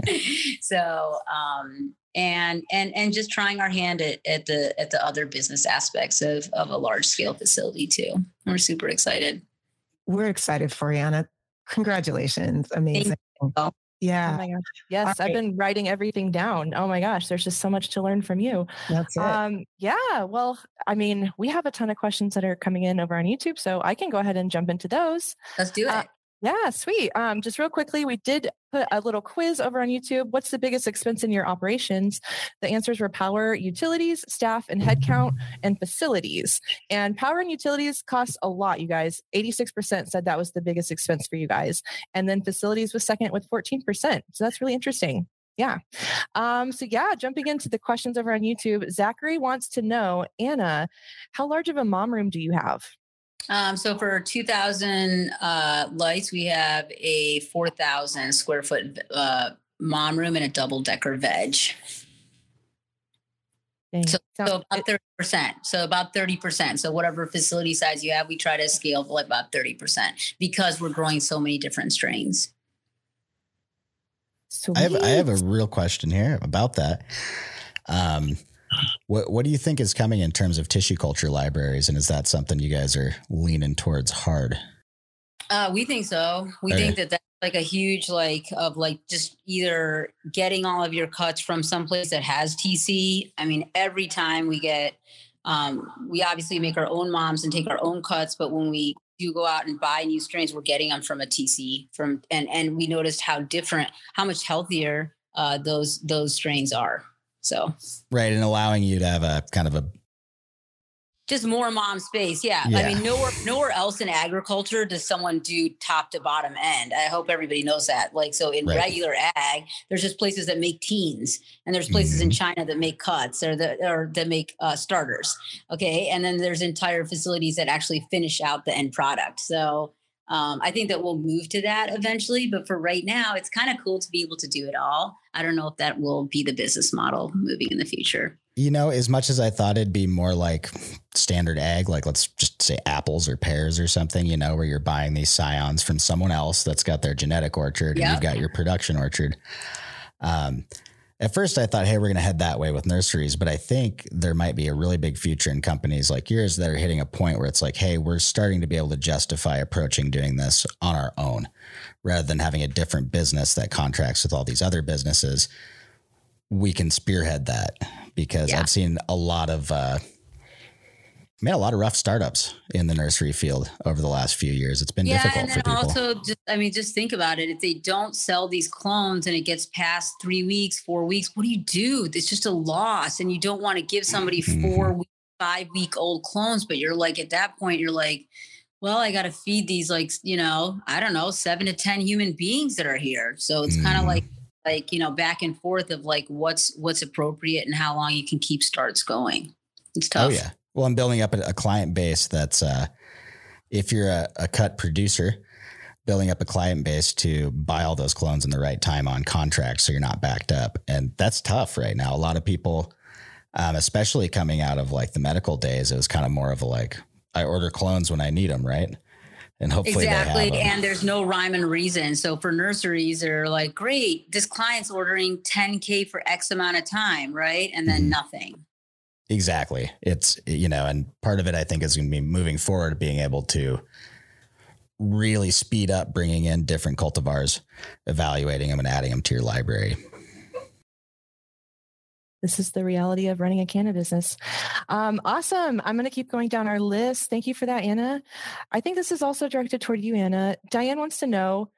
so um, and and and just trying our hand at, at the at the other business aspects of of a large scale facility too. We're super excited. We're excited for you, Anna. Congratulations. Amazing. Yeah. Oh my gosh. Yes, right. I've been writing everything down. Oh my gosh, there's just so much to learn from you. That's it. Um, yeah. Well, I mean, we have a ton of questions that are coming in over on YouTube, so I can go ahead and jump into those. Let's do uh, it. Uh, yeah, sweet. Um, just real quickly, we did put a little quiz over on YouTube. What's the biggest expense in your operations? The answers were power, utilities, staff, and headcount, and facilities. And power and utilities cost a lot, you guys. 86% said that was the biggest expense for you guys. And then facilities was second with 14%. So that's really interesting. Yeah. Um, so yeah, jumping into the questions over on YouTube, Zachary wants to know, Anna, how large of a mom room do you have? Um, so for 2,000 uh, lights, we have a 4,000 square foot uh, mom room and a double decker veg. So, so, about 30%. So about 30%. So whatever facility size you have, we try to scale for like about 30% because we're growing so many different strains. Sweet. I have, I have a real question here about that. Um, what What do you think is coming in terms of tissue culture libraries, and is that something you guys are leaning towards hard? Uh, we think so. We okay. think that that's like a huge like of like just either getting all of your cuts from someplace that has TC. I mean, every time we get, um, we obviously make our own moms and take our own cuts, but when we do go out and buy new strains, we're getting them from a TC from, and and we noticed how different, how much healthier uh, those those strains are. So right, and allowing you to have a kind of a just more mom space. Yeah. yeah. I mean, nowhere nowhere else in agriculture does someone do top to bottom end. I hope everybody knows that. Like, so in right. regular ag, there's just places that make teens, and there's places mm-hmm. in China that make cuts or that or that make uh, starters. Okay, and then there's entire facilities that actually finish out the end product. So um, I think that we'll move to that eventually, but for right now, it's kind of cool to be able to do it all. I don't know if that will be the business model moving in the future. You know, as much as I thought it'd be more like standard ag, like let's just say apples or pears or something, you know, where you're buying these scions from someone else that's got their genetic orchard yep. and you've got your production orchard. Um, at first I thought, hey, we're going to head that way with nurseries, but I think there might be a really big future in companies like yours that are hitting a point where it's like, hey, we're starting to be able to justify approaching doing this on our own rather than having a different business that contracts with all these other businesses. We can spearhead that because yeah. I've seen a lot of uh, made a lot of rough startups in the nursery field over the last few years. It's been yeah, difficult and then Also, just I mean, just think about it. If they don't sell these clones and it gets past three weeks, four weeks, what do you do? It's just a loss, and you don't want to give somebody mm-hmm. four weeks five week old clones, but you're like at that point, you're like, well, I got to feed these like, you know, I don't know, seven to 10 human beings that are here. So it's kind of Mm. like, like, you know, back and forth of like what's, what's appropriate and how long you can keep starts going. It's tough. Oh yeah. Well, I'm building up a, a client base that's uh if you're a, a cut producer, building up a client base to buy all those clones in the right time on contract so you're not backed up. And that's tough right now. A lot of people, um, especially coming out of like the medical days, it was kind of more of a like, I order clones when I need them, right? And hopefully exactly they have 'em. and there's no rhyme and reason so for nurseries they're like great this client's ordering 10k for x amount of time right and then Mhm. nothing Exactly. It's, you know, and part of it I think is going to be moving forward, being able to really speed up bringing in different cultivars, evaluating them and adding them to your library. This is the reality of running a cannabis business. Um, awesome. I'm going to keep going down our list. Thank you for that, Anna. I think this is also directed toward you, Anna. Diane wants to know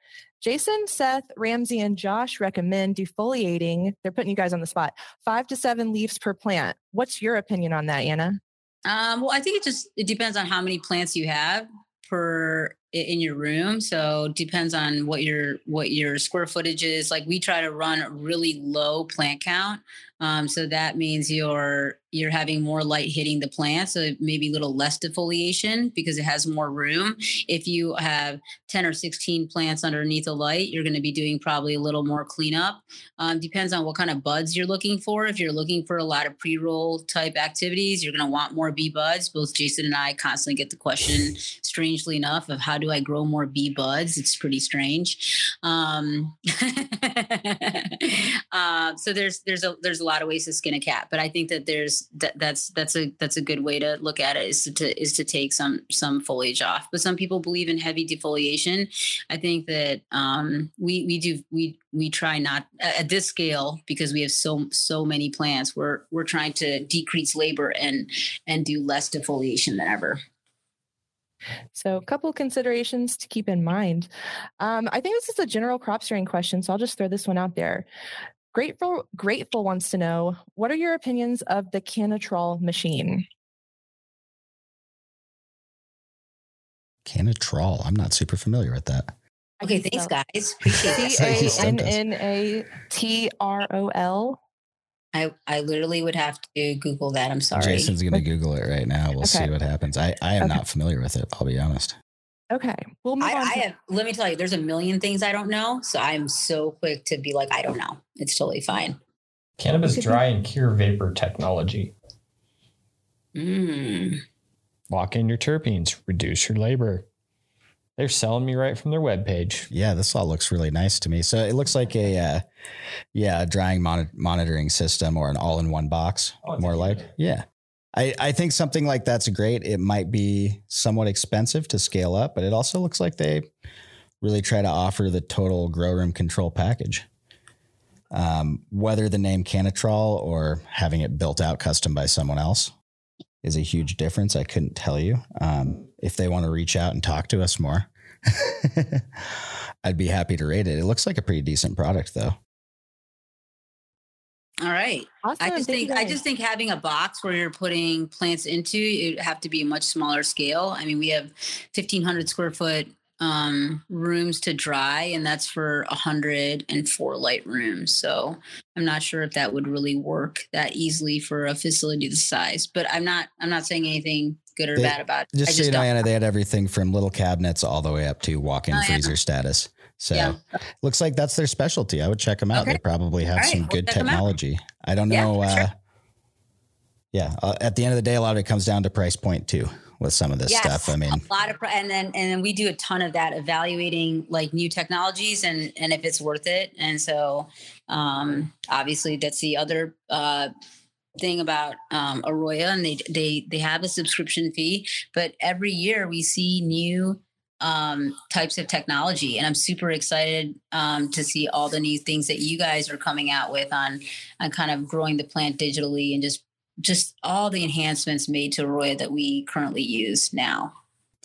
Jason, Seth, Ramsey, and Josh recommend defoliating. They're putting you guys on the spot. Five to seven leaves per plant. What's your opinion on that, Anna? um, well i think it just it depends on how many plants you have per in your room so depends on what your what your square footage is like we try to run a really low plant count um, so that means you're you're having more light hitting the plant so maybe a little less defoliation because it has more room. If you have 10 or 16 plants underneath the light you're going to be doing probably a little more cleanup. Um, depends on what kind of buds you're looking for. If you're looking for a lot of pre-roll type activities you're going to want more B buds. Both jason and i constantly get the question strangely enough of how do i grow more B buds? It's pretty strange. Um, uh, so there's there's a there's a lot of ways to skin a cat but i think that there's that that's that's a that's a good way to look at it is to, is to take some some foliage off but some people believe in heavy defoliation i think that um, we we do we we try not at this scale because we have so so many plants we're we're trying to decrease labor and and do less defoliation than ever So, a couple considerations to keep in mind. Um, I think this is a general crop steering question, so I'll just throw this one out there. Grateful, grateful wants to know what are your opinions of the Cannatrol machine? Cannatrol. I'm not super familiar with that. okay thanks guys appreciate it C Sorry, you A stumped N us. N A T R O L. I, I literally would have to Google that. I'm sorry. Jason's going to Google it right now. We'll see what happens. I, I am Okay. not familiar with it. I'll be honest. Okay, we'll move I, on. I to- have, let me tell you, there's a million things I don't know. So I'm so quick to be like, I don't know. It's totally fine. Cannabis dry and cure vapor technology. Mm. Lock in your terpenes, reduce your labor. They're selling me right from their webpage. Yeah, this all looks really nice to me. So it looks like a, uh, yeah, a drying mon- monitoring system or an all-in-one box, Oh, more like. unit. Yeah, I, I think something like that's great. It might be somewhat expensive to scale up, but it also looks like they really try to offer the total grow room control package. Um, whether the name Cannatrol or having it built out custom by someone else is a huge difference. I couldn't tell you. Um, if they want to reach out and talk to us more, I'd be happy to rate it. It looks like a pretty decent product, though. All right. awesome. I just thank think I just think having a box where you're putting plants into it have to be a much smaller scale. I mean, we have 1500 square foot um, rooms to dry, and that's for 104 light rooms. So I'm not sure if that would really work that easily for a facility the size. But I'm not I'm not saying anything good or They- bad about it. Just I so you know, Anna, they had everything from little cabinets all the way up to walk-in Oh, yeah. freezer status. So Yeah. looks like that's their specialty. I would check them out. Okay. They probably have right, some we'll good check 'em out. technology. I don't Yeah, know. sure. uh, yeah. Uh, at the end of the day, a lot of it comes down to price point too with some of this Yes, stuff. I mean, a lot of and then and then we do a ton of that evaluating like new technologies and and if it's worth it and so um obviously that's the other uh thing about um Aroya and they they they have a subscription fee but every year we see new um types of technology and I'm super excited um to see all the new things that you guys are coming out with on on kind of growing the plant digitally and just just all the enhancements made to Aroya that we currently use now.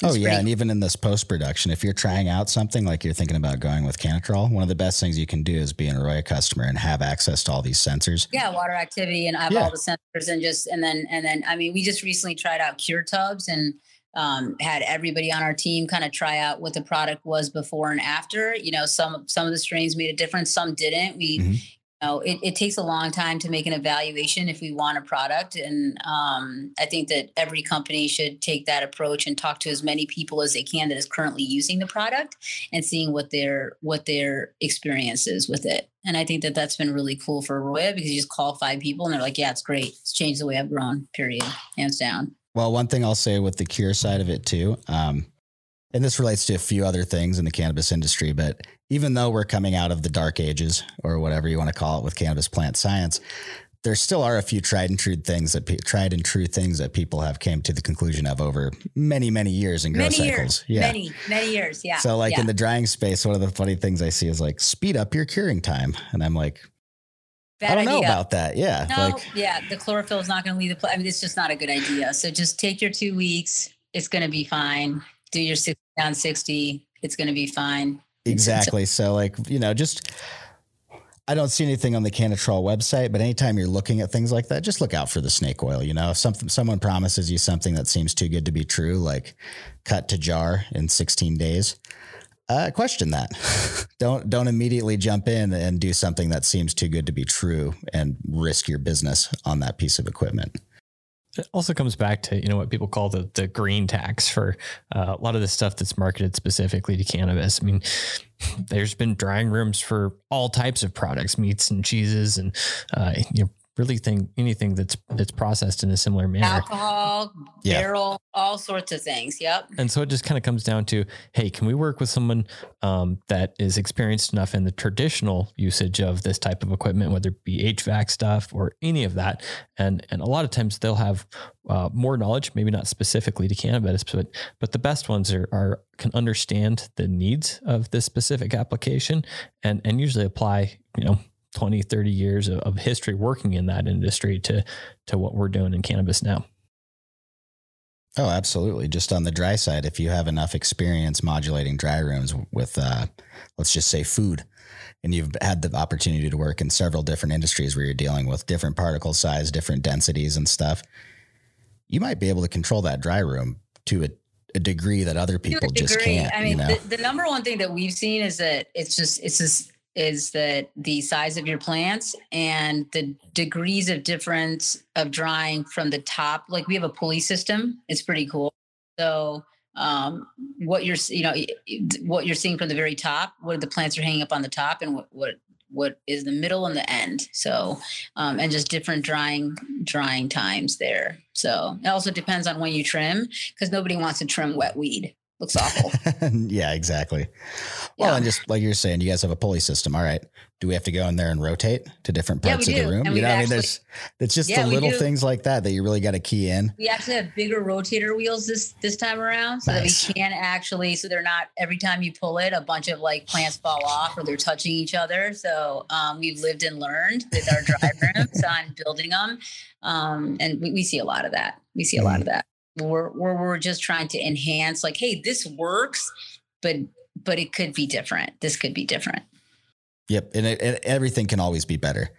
oh yeah, and even in this post production, if you're trying out something like you're thinking about going with Cannatrol, one of the best things you can do is be an Aroya customer and have access to all these sensors. Yeah, water activity and I have yeah. all the sensors and just and then and then I mean we just recently tried out cure tubs and um, had everybody on our team kind of try out what the product was before and after. You know, some some of the strains made a difference, some didn't. We mm-hmm know, it, it takes a long time to make an evaluation if we want a product. And um, I think that every company should take that approach and talk to as many people as they can that is currently using the product and seeing what their what their experience is with it. And I think that that's been really cool for Roya because you just call five people and they're like, yeah, it's great. It's changed the way I've grown, period, hands down. Well, one thing I'll say with the cure side of it too, um, and this relates to a few other things in the cannabis industry, but even though we're coming out of the dark ages or whatever you want to call it with cannabis plant science, there still are a few tried and true things that pe- tried and true things that people have came to the conclusion of over many many years in grow many cycles. Years. Yeah, many many years. Yeah. So like yeah. in the drying space, one of the funny things I see is like speed up your curing time, and I'm like, Bad I don't idea. know about that. Yeah. No, like, yeah, the chlorophyll is not going to leave the. Pl- I mean, it's just not a good idea. So just take your two weeks. It's going to be fine. Do your six down sixty. It's going to be fine. Exactly. So like, you know, just I don't see anything on the Cannatrol website, but anytime you're looking at things like that, just look out for the snake oil. You know, if something someone promises you something that seems too good to be true, like cut to jar in 16 days, uh, question that. don't don't immediately jump in and do something that seems too good to be true and risk your business on that piece of equipment. It also comes back to you know what people call the the green tax for uh, a lot of the stuff that's marketed specifically to cannabis. I mean, there's been drying rooms for all types of products, meats and cheeses, and uh, you know really think anything that's that's processed in a similar manner. Alcohol, yeah. barrel, all sorts of things. Yep. And so it just kind of comes down to, hey, can we work with someone um, that is experienced enough in the traditional usage of this type of equipment, whether it be HVAC stuff or any of that, and and a lot of times they'll have uh, more knowledge, maybe not specifically to cannabis, but but the best ones are, are can understand the needs of this specific application and and usually apply you know 20, 30 years of, of history working in that industry to to what we're doing in cannabis now. Oh, absolutely. Just on the dry side, if you have enough experience modulating dry rooms with, uh, let's just say food, and you've had the opportunity to work in several different industries where you're dealing with different particle size, different densities and stuff, you might be able to control that dry room to a, a degree that other people just can't. I mean, you know? the, the number one thing that we've seen is that it's just, it's just, is that the size of your plants and the degrees of difference of drying from the top like we have a pulley system it's pretty cool. So um, what you're you know what you're seeing from the very top what the plants are hanging up on the top and what what what is the middle and the end. So um, and just different drying drying times there. So it also depends on when you trim because nobody wants to trim wet weed looks awful. yeah, exactly. Well, yeah. and just like you're saying, you guys have a pulley system. All right. Do we have to go in there and rotate to different parts yeah, of the room? And you know, actually, I mean, there's it's just yeah, the little things like that that you really got to key in. We actually have bigger rotator wheels this this time around, so nice. that we can actually, so they're not every time you pull it, a bunch of like plants fall off or they're touching each other. So um, we've lived and learned with our drive rooms on building them, um, and we, we see a lot of that. We see a lot of that we're, we're, we're just trying to enhance like hey this works but but it could be different this could be different Yep, and, it, and, everything can always be better.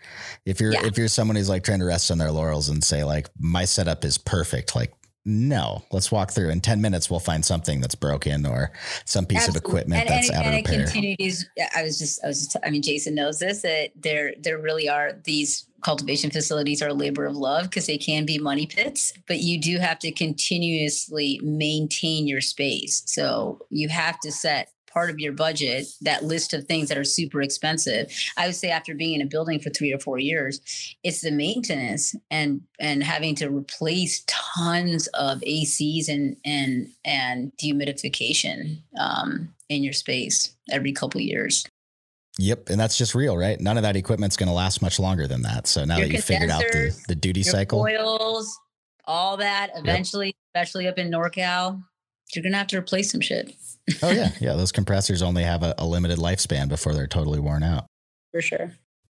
If you're yeah. if you're someone who's like trying to rest on their laurels and say like my setup is perfect, like no, let's walk through. In 10 minutes, we'll find something that's broken or some piece Absolutely. of equipment and, that's and, out and of repair. continues. I was just, I was just, I mean, Jason knows this, that there, there really are these cultivation facilities are a labor of love because they can be money pits, but you do have to continuously maintain your space. So you have to set part of your budget, that list of things that are super expensive. I would say after being in a building for three or four years, it's the maintenance and and having to replace tons of ACs and and and dehumidification um, in your space every couple years. Yep, and that's just real, right? None of that equipment's going to last much longer than that. So now your that you figured out the, the duty cycle, oils, all that, eventually, yep. especially up in NorCal, you're going to have to replace some shit oh yeah, yeah. Those compressors only have a, a limited lifespan before they're totally worn out. For sure.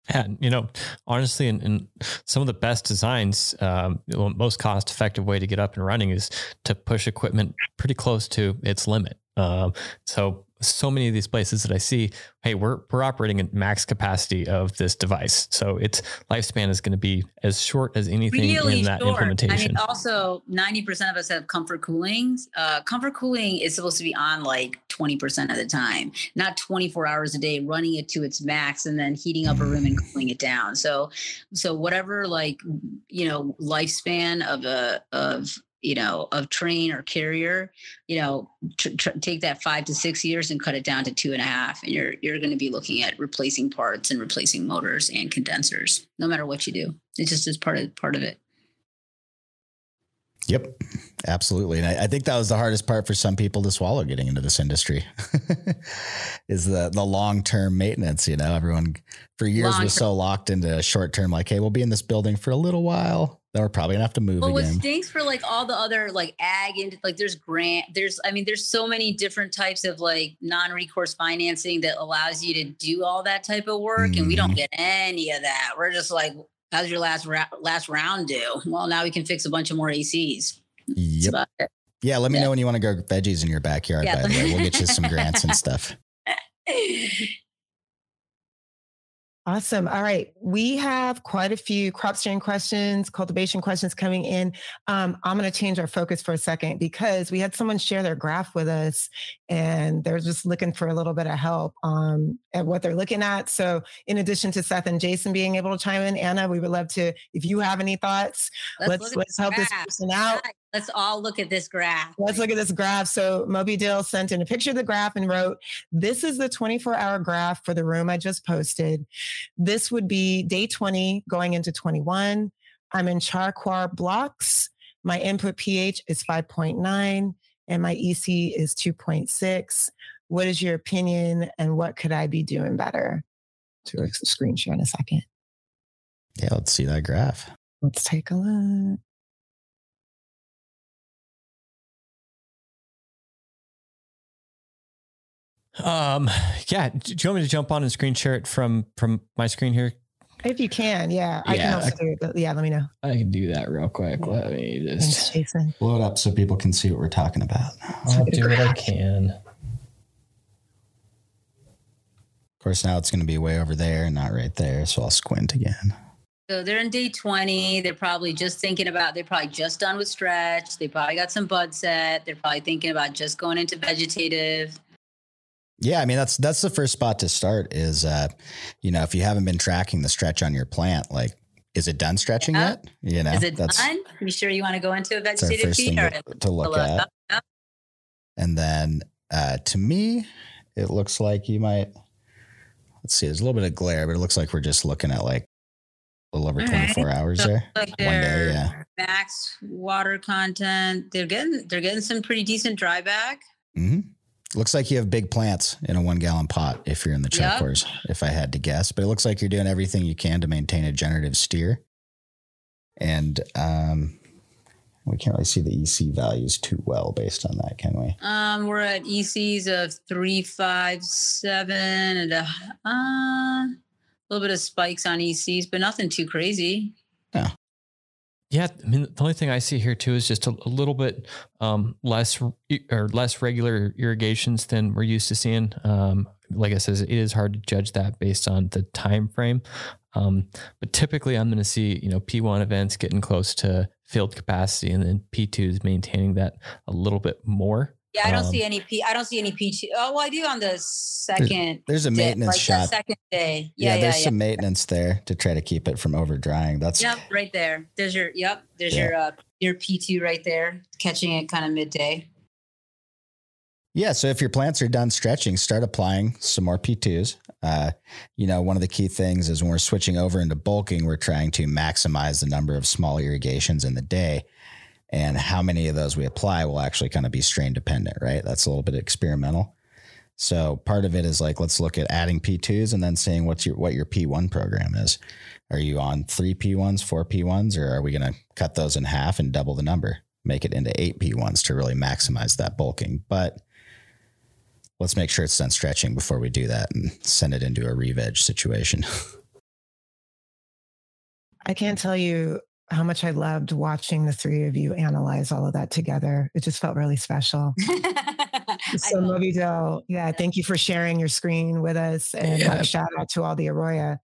And you know, honestly, in, in some of the best designs, um, the most cost effective way to get up and running is to push equipment pretty close to its limit. Um, so so many of these places that I see, hey, we're we're operating at max capacity of this device, so its lifespan is going to be as short as anything really in that short. implementation. I mean, also ninety percent of us have comfort cooling. Uh, comfort cooling is supposed to be on like twenty percent of the time, not twenty four hours a day, running it to its max and then heating up a room and cooling it down. So, so whatever like you know lifespan of a of you know, of Trane or carrier, you know, tr- tr- take that five to six years and cut it down to two and a half, and you're you're going to be looking at replacing parts and replacing motors and condensers, no matter what you do. It just is part of part of it. Yep, absolutely. And I, I, think that was the hardest part for some people to swallow getting into this industry is the the long term maintenance. You know, everyone for years long-term. was so locked into short term, like, hey, we'll be in this building for a little while. Then we're probably gonna have to move. Well, again. what stinks for like all the other like ag and like there's grant, there's I mean, there's so many different types of like non-recourse financing that allows you to do all that type of work, mm-hmm. and we don't mm-hmm. get any of that. We're just like how's your last ra- last round do? Well, now we can fix a bunch of more ACs. Yep. Yeah, let me yeah. know when you want to go veggies in your backyard. Yeah. By the way, we'll get you some grants and stuff. Awesome. All right. We have quite a few crop steering questions, cultivation questions coming in. Um, I'm going to change our focus for a second because we had someone share their graph with us and they're just looking for a little bit of help um, at what they're looking at. So, in addition to Seth and Jason being able to chime in, Anna, we would love to, if you have any thoughts, let's, let's, let's help this person out. Let's all look at this graph. Let's look at this graph. So Moby Dill sent in a picture of the graph and wrote, This is the 24 hour graph for the room I just posted. This would be day 20 going into 21. I'm in char coir blocks. My input pH is 5.9 and my EC is 2.6. What is your opinion and what could I be doing better? To a screen share in a second. Yeah, let's see that graph. Let's take a look. Um, yeah. Do you want me to jump on and screen share it from from my screen here? If you can, yeah, I can also do it. yeah, let me know. I can do that real quick. Yeah. Let me just Thanks, Jason. blow it up so people can see what we're talking about. I'll do what I can. Of course, now it's going to be way over there and not right there, so I'll squint again. So they're in day 20. They're probably just thinking about, they're probably just done with stretch. They probably got some bud set. They're probably thinking about just going into vegetative. Yeah, I mean that's that's the first spot to start is uh you know, if you haven't been tracking the stretch on your plant, like is it done stretching yeah. yet? You know, is it that's, done? Are you sure you want to go into a vegetative feed to, to, look at? And then uh to me, it looks like you might let's see, there's a little bit of glare, but it looks like we're just looking at like a little over All 24 right. hours so there. Like One day, yeah. Max water content. They're getting they're getting some pretty decent dry back. Mm-hmm. Looks like you have big plants in a one gallon pot if you're in the char yep. if I had to guess. But it looks like you're doing everything you can to maintain a generative steer. And um, we can't really see the EC values too well based on that, can we? Um, we're at ECs of three, five, seven, and a, uh, a little bit of spikes on ECs, but nothing too crazy. Yeah. I mean, the only thing I see here too is just a, a little bit um, less or less regular irrigations than we're used to seeing. Um, like I said, it is hard to judge that based on the time frame. Um, but typically, I'm going to see you know P1 events getting close to field capacity, and then P2 is maintaining that a little bit more. Yeah, I don't um, see any P. I don't see any P two. Oh, well, I do on the second. There's a maintenance day, like shot. second day. Yeah, yeah, there's yeah, some yeah. maintenance there to try to keep it from over drying. That's yep, right there. There's your yep. There's your uh, your P two right there, catching it kind of midday. Yeah, so if your plants are done stretching, start applying some more P2s. Uh, you know, one of the key things is when we're switching over into bulking, we're trying to maximize the number of small irrigations in the day and how many of those we apply will actually kind of be strain dependent, right? That's a little bit experimental. So part of it is like let's look at adding P2s and then seeing what's your what your P1 program is. Are you on 3 P1s, 4 P1s or are we going to cut those in half and double the number? Make it into 8 P1s to really maximize that bulking. But let's make sure it's done stretching before we do that and send it into a re-veg situation. I can't tell you how much I loved watching the three of you analyze all of that together. It just felt really special. so Movido, yeah, thank you for sharing your screen with us and uh, yeah. shout out to all the Aroya.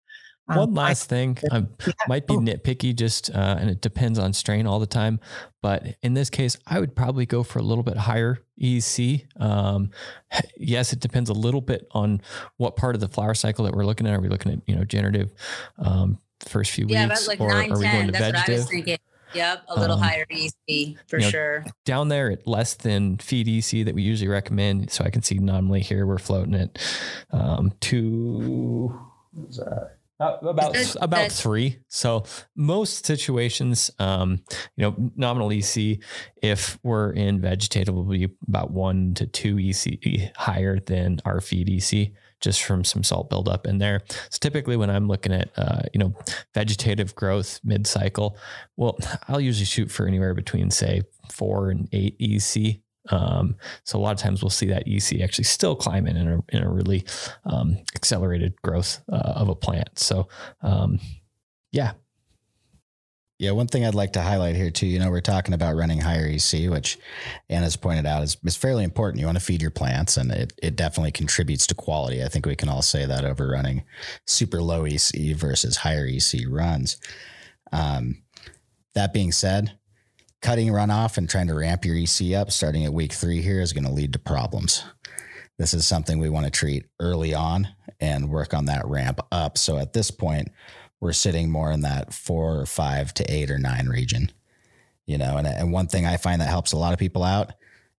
Um, One last I, thing, I yeah. might be oh. nitpicky, just uh, and it depends on strain all the time. But in this case, I would probably go for a little bit higher EC. Um, yes, it depends a little bit on what part of the flower cycle that we're looking at. Are we looking at you know generative um, first few yeah, weeks, like or nine, are we 10, going to that's vegetative? What I was thinking. Yep, a little um, higher EC for you know, sure. Down there at less than feed EC that we usually recommend. So I can see nominally here we're floating at um, two. Uh, about about three. So most situations, um, you know, nominal EC, if we're in vegetative, will be about one to two EC higher than our feed EC, just from some salt buildup in there. So typically, when I'm looking at uh, you know vegetative growth mid cycle, well, I'll usually shoot for anywhere between say four and eight EC um, so a lot of times we'll see that EC actually still climbing in a, in a really um, accelerated growth uh, of a plant. So um, yeah. Yeah, one thing I'd like to highlight here too, you know, we're talking about running higher EC, which Anna's pointed out is, is fairly important. You want to feed your plants and it, it definitely contributes to quality. I think we can all say that over running super low EC versus higher EC runs. Um, that being said, cutting runoff and trying to ramp your EC up starting at week three here is going to lead to problems. This is something we want to treat early on and work on that ramp up. So at this point, we're sitting more in that four or five to eight or nine region, you know. And, and one thing I find that helps a lot of people out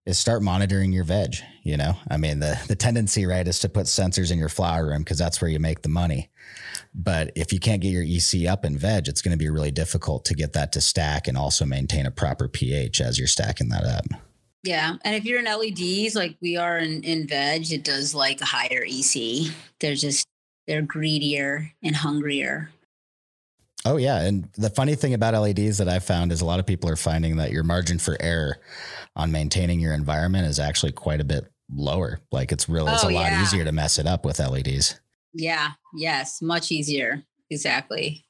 is start monitoring your veg. You know, I mean, the the tendency, right, is to put sensors in your flower room because that's where you make the money. But if you can't get your EC up in veg, it's going to be really difficult to get that to stack and also maintain a proper pH as you're stacking that up. Yeah. And if you're in LEDs like we are in, in veg, it does like a higher EC. They're just, they're greedier and hungrier. Oh, yeah. And the funny thing about LEDs that I've found is a lot of people are finding that your margin for error on maintaining your environment is actually quite a bit lower. Like it's really, it's oh, a lot yeah. easier to mess it up with LEDs. Yeah. Yes. Much easier. Exactly.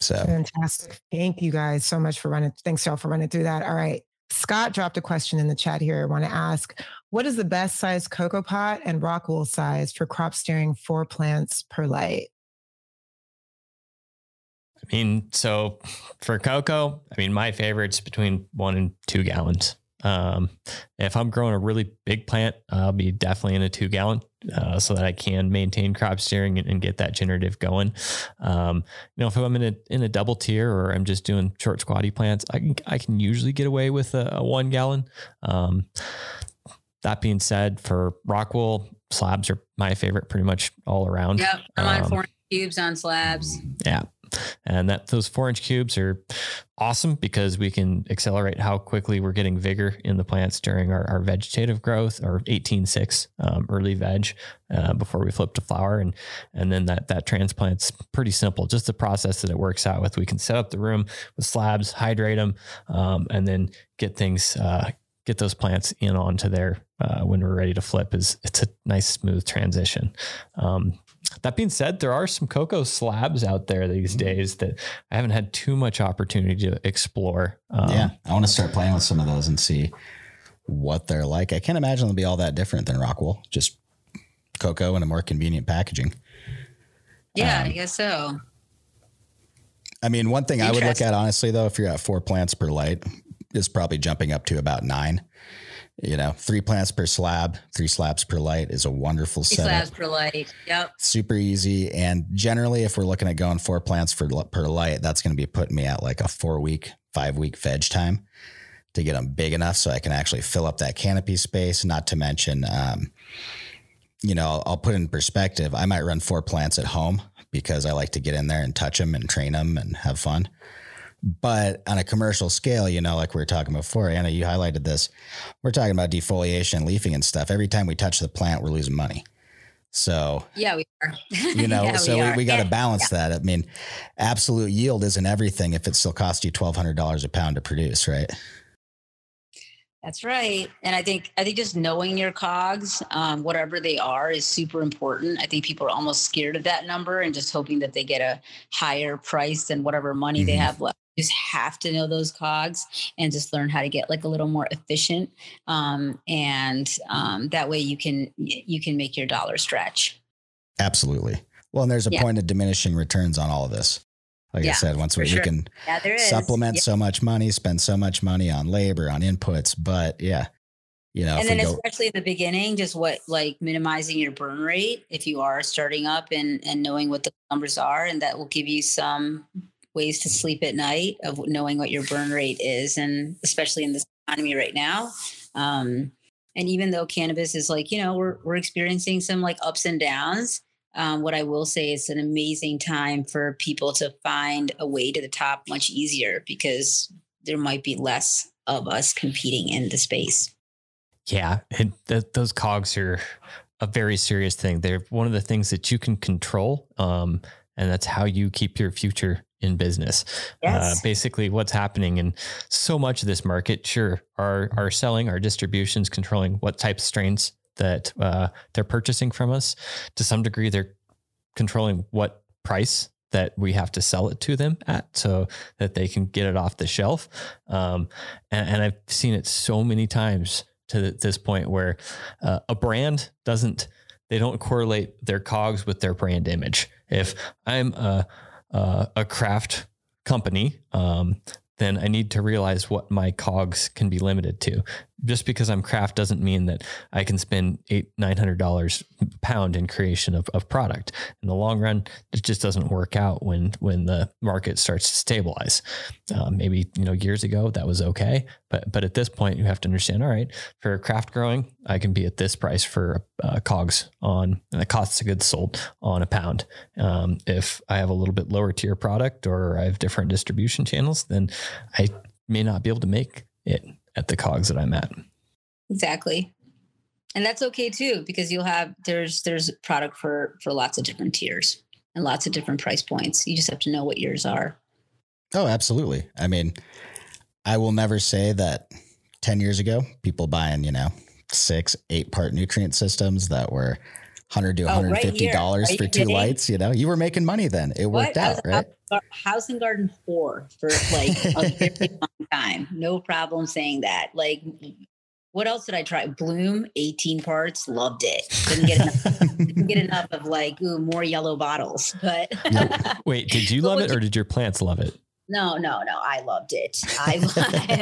So fantastic. Thank you guys so much for running. Thanks, y'all, for running through that. All right. Scott dropped a question in the chat here. I want to ask what is the best size cocoa pot and rock wool size for crop steering four plants per light? I mean, so for cocoa, I mean, my favorite's between one and two gallons. Um, if I'm growing a really big plant, I'll be definitely in a two gallon uh, so that I can maintain crop steering and, and get that generative going. Um, you know, if I'm in a in a double tier or I'm just doing short squatty plants, I can I can usually get away with a, a one gallon. Um, that being said, for rock wool, slabs are my favorite pretty much all around. Yep, I'm on um, four cubes on slabs. Yeah, and that those four inch cubes are awesome because we can accelerate how quickly we're getting vigor in the plants during our, our vegetative growth or 18-6 um, early veg uh, before we flip to flower. And, and then that, that transplant's pretty simple. Just the process that it works out with. We can set up the room with slabs, hydrate them, um, and then get things, uh, get those plants in onto there uh, when we're ready to flip is it's a nice smooth transition. Um, that being said, there are some cocoa slabs out there these mm-hmm. days that I haven't had too much opportunity to explore. Um, yeah, I want to start playing with some of those and see what they're like. I can't imagine they'll be all that different than rock wool, just cocoa in a more convenient packaging. Yeah, um, I guess so. I mean, one thing I would look at honestly, though, if you're at four plants per light, is probably jumping up to about nine. You know, three plants per slab, three slabs per light is a wonderful three setup. Slabs per light. Yep. Super easy. And generally, if we're looking at going four plants for per light, that's going to be putting me at like a four week, five week veg time to get them big enough so I can actually fill up that canopy space. Not to mention, um, you know, I'll, I'll put in perspective. I might run four plants at home because I like to get in there and touch them and train them and have fun. But on a commercial scale, you know, like we were talking before, Anna, you highlighted this. We're talking about defoliation, leafing, and stuff. Every time we touch the plant, we're losing money. So yeah, we are. you know, yeah, so we, we, we got to balance yeah. that. I mean, absolute yield isn't everything if it still costs you twelve hundred dollars a pound to produce, right? That's right. And I think I think just knowing your cogs, um, whatever they are, is super important. I think people are almost scared of that number and just hoping that they get a higher price than whatever money mm-hmm. they have left. You just have to know those cogs and just learn how to get like a little more efficient. Um, and um, that way you can you can make your dollar stretch. Absolutely. Well, and there's a yeah. point of diminishing returns on all of this. Like yeah, I said, once we, sure. we can yeah, supplement so much money, spend so much money on labor, on inputs, but yeah, you know, and then go- especially in the beginning, just what like minimizing your burn rate if you are starting up and and knowing what the numbers are, and that will give you some ways to sleep at night of knowing what your burn rate is, and especially in this economy right now. Um, and even though cannabis is like you know we're we're experiencing some like ups and downs um, what I will say is an amazing time for people to find a way to the top much easier because there might be less of us competing in the space. Yeah, and th- those cogs are a very serious thing. They're one of the things that you can control, um, and that's how you keep your future in business. Uh, yes. Uh, basically, what's happening in so much of this market, sure, our our selling, our distributions, controlling what type of strains that uh, they're purchasing from us. To some degree, they're controlling what price that we have to sell it to them at so that they can get it off the shelf. Um, and, and, I've seen it so many times to this point where uh, a brand doesn't, they don't correlate their cogs with their brand image. If I'm a, a, a craft company, um, then I need to realize what my cogs can be limited to just because I'm craft doesn't mean that I can spend eight, nine hundred dollars pound in creation of, of product. In the long run, it just doesn't work out when when the market starts to stabilize. Uh, maybe you know years ago that was okay, but but at this point you have to understand. All right, for craft growing, I can be at this price for uh, cogs on the costs of goods sold on a pound. Um, if I have a little bit lower tier product or I have different distribution channels, then I may not be able to make it at the cogs that I'm at. Exactly. And that's okay too, because you'll have there's there's product for for lots of different tiers and lots of different price points. You just have to know what yours are. Oh, absolutely. I mean, I will never say that 10 years ago, people buying, you know, six, eight part nutrient systems that were 100 to 150 oh, dollars right for two kidding? lights you know you were making money then it worked out right house and garden four for like a very long time no problem saying that like what else did I try? Bloom, 18 parts, loved it. Didn't get enough, didn't get enough of like, ooh, more yellow bottles. But wait, did you love it or did your plants love it? No, no, no. I loved it. I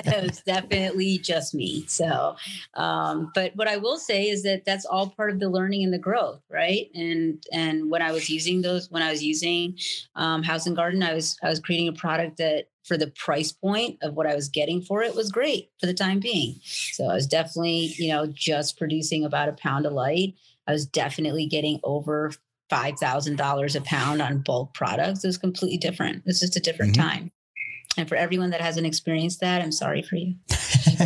it was definitely just me. So, um, but what I will say is that that's all part of the learning and the growth, right? And and when I was using those, when I was using um, House and Garden, I was I was creating a product that for the price point of what I was getting for it was great for the time being. So I was definitely, you know, just producing about a pound of light. I was definitely getting over five thousand dollars a pound on bulk products. It was completely different. It's just a different mm-hmm. time. And for everyone that hasn't experienced that, I'm sorry for you.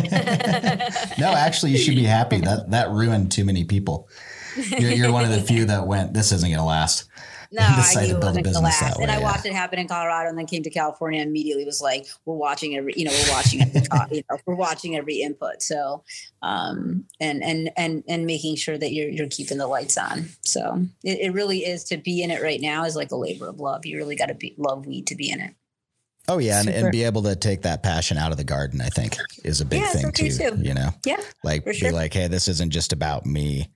no, actually, you should be happy. That that ruined too many people. You're, you're one of the few that went. This isn't going to last. No, I knew it wasn't going to last. Way, and I yeah. watched it happen in Colorado, and then came to California. And immediately was like, "We're watching every, you know, we're watching every, you know, we're watching every input." So, um, and and and and making sure that you're you're keeping the lights on. So it, it really is to be in it right now is like a labor of love. You really got to be love weed to be in it. Oh yeah, and, and, be able to take that passion out of the garden, I think, is a big yeah, thing too, too, You know, yeah, like be sure. like, hey, this isn't just about me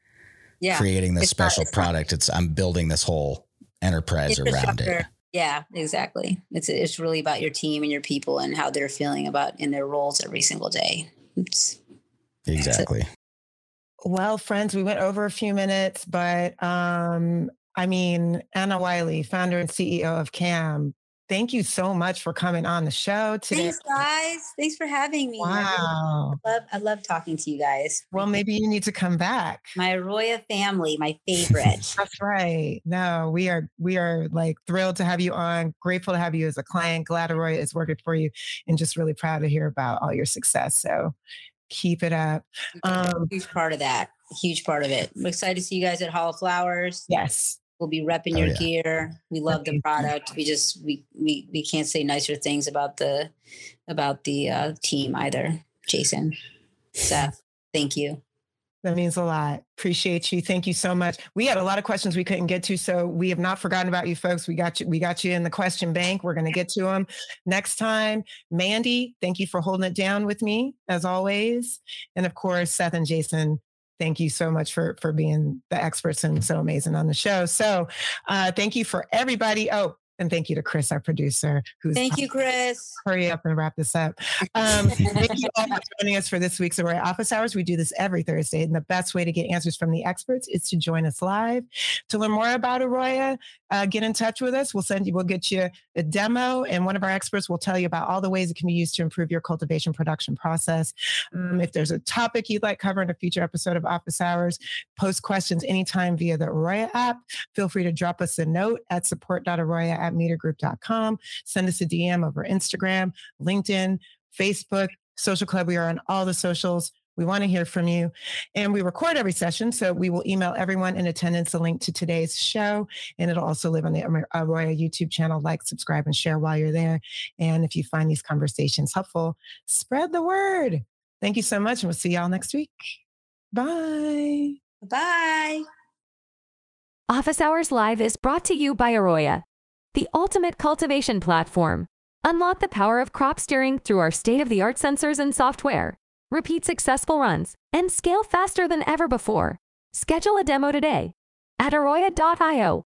yeah. creating this special not, it's product. Not. It's I'm building this whole enterprise around it. Yeah, exactly. It's it's really about your team and your people and how they're feeling about in their roles every single day. It's, exactly. Well, friends, we went over a few minutes, but um, I mean, Anna Wiley, founder and CEO of CAM, thank you so much for coming on the show today. Thanks, guys. Thanks for having me. Wow. I love, I love talking to you guys. Well, maybe you need to come back. My Aroya family, my favorite. That's right. No, we are we are like thrilled to have you on. Grateful to have you as a client. Glad Aroya is working for you, and just really proud to hear about all your success. So keep it up. Um, huge part of that. Huge part of it. I'm excited to see you guys at Hall of Flowers. Yes. We'll be repping oh, your yeah. gear. We love the product. We just we we we can't say nicer things about the about the uh, team either, Jason. Seth. Thank you. That means a lot. Appreciate you. Thank you so much. We had a lot of questions we couldn't get to, so we have not forgotten about you folks. We got you. We got you in the question bank. We're going to get to them next time. Mandy, thank you for holding it down with me as always, and of course Seth and Jason. Thank you so much for for being the experts and so amazing on the show. So, uh, thank you for everybody. Oh, and thank you to Chris, our producer, who's thank you, Chris. Hurry up and wrap this up. Um, thank you all for joining us for this week's Aroya Office Hours. We do this every Thursday, and the best way to get answers from the experts is to join us live. To learn more about Aroya, uh, get in touch with us. We'll send you. We'll get you a demo, and one of our experts will tell you about all the ways it can be used to improve your cultivation production process. Um, if there's a topic you'd like covered in a future episode of Office Hours, post questions anytime via the Aroya app. Feel free to drop us a note at support.aroya at metergroup.com. Send us a DM over Instagram, LinkedIn, Facebook, Social Club. We are on all the socials. We want to hear from you. And we record every session. So we will email everyone in attendance a link to today's show. And it'll also live on the Aroya uh, YouTube channel. Like, subscribe, and share while you're there. And if you find these conversations helpful, spread the word. Thank you so much. And we'll see y'all next week. Bye. Bye. Office Hours Live is brought to you by Aroya the ultimate cultivation platform. Unlock the power of crop steering through our state of the art sensors and software. Repeat successful runs and scale faster than ever before. Schedule a demo today at aroya.io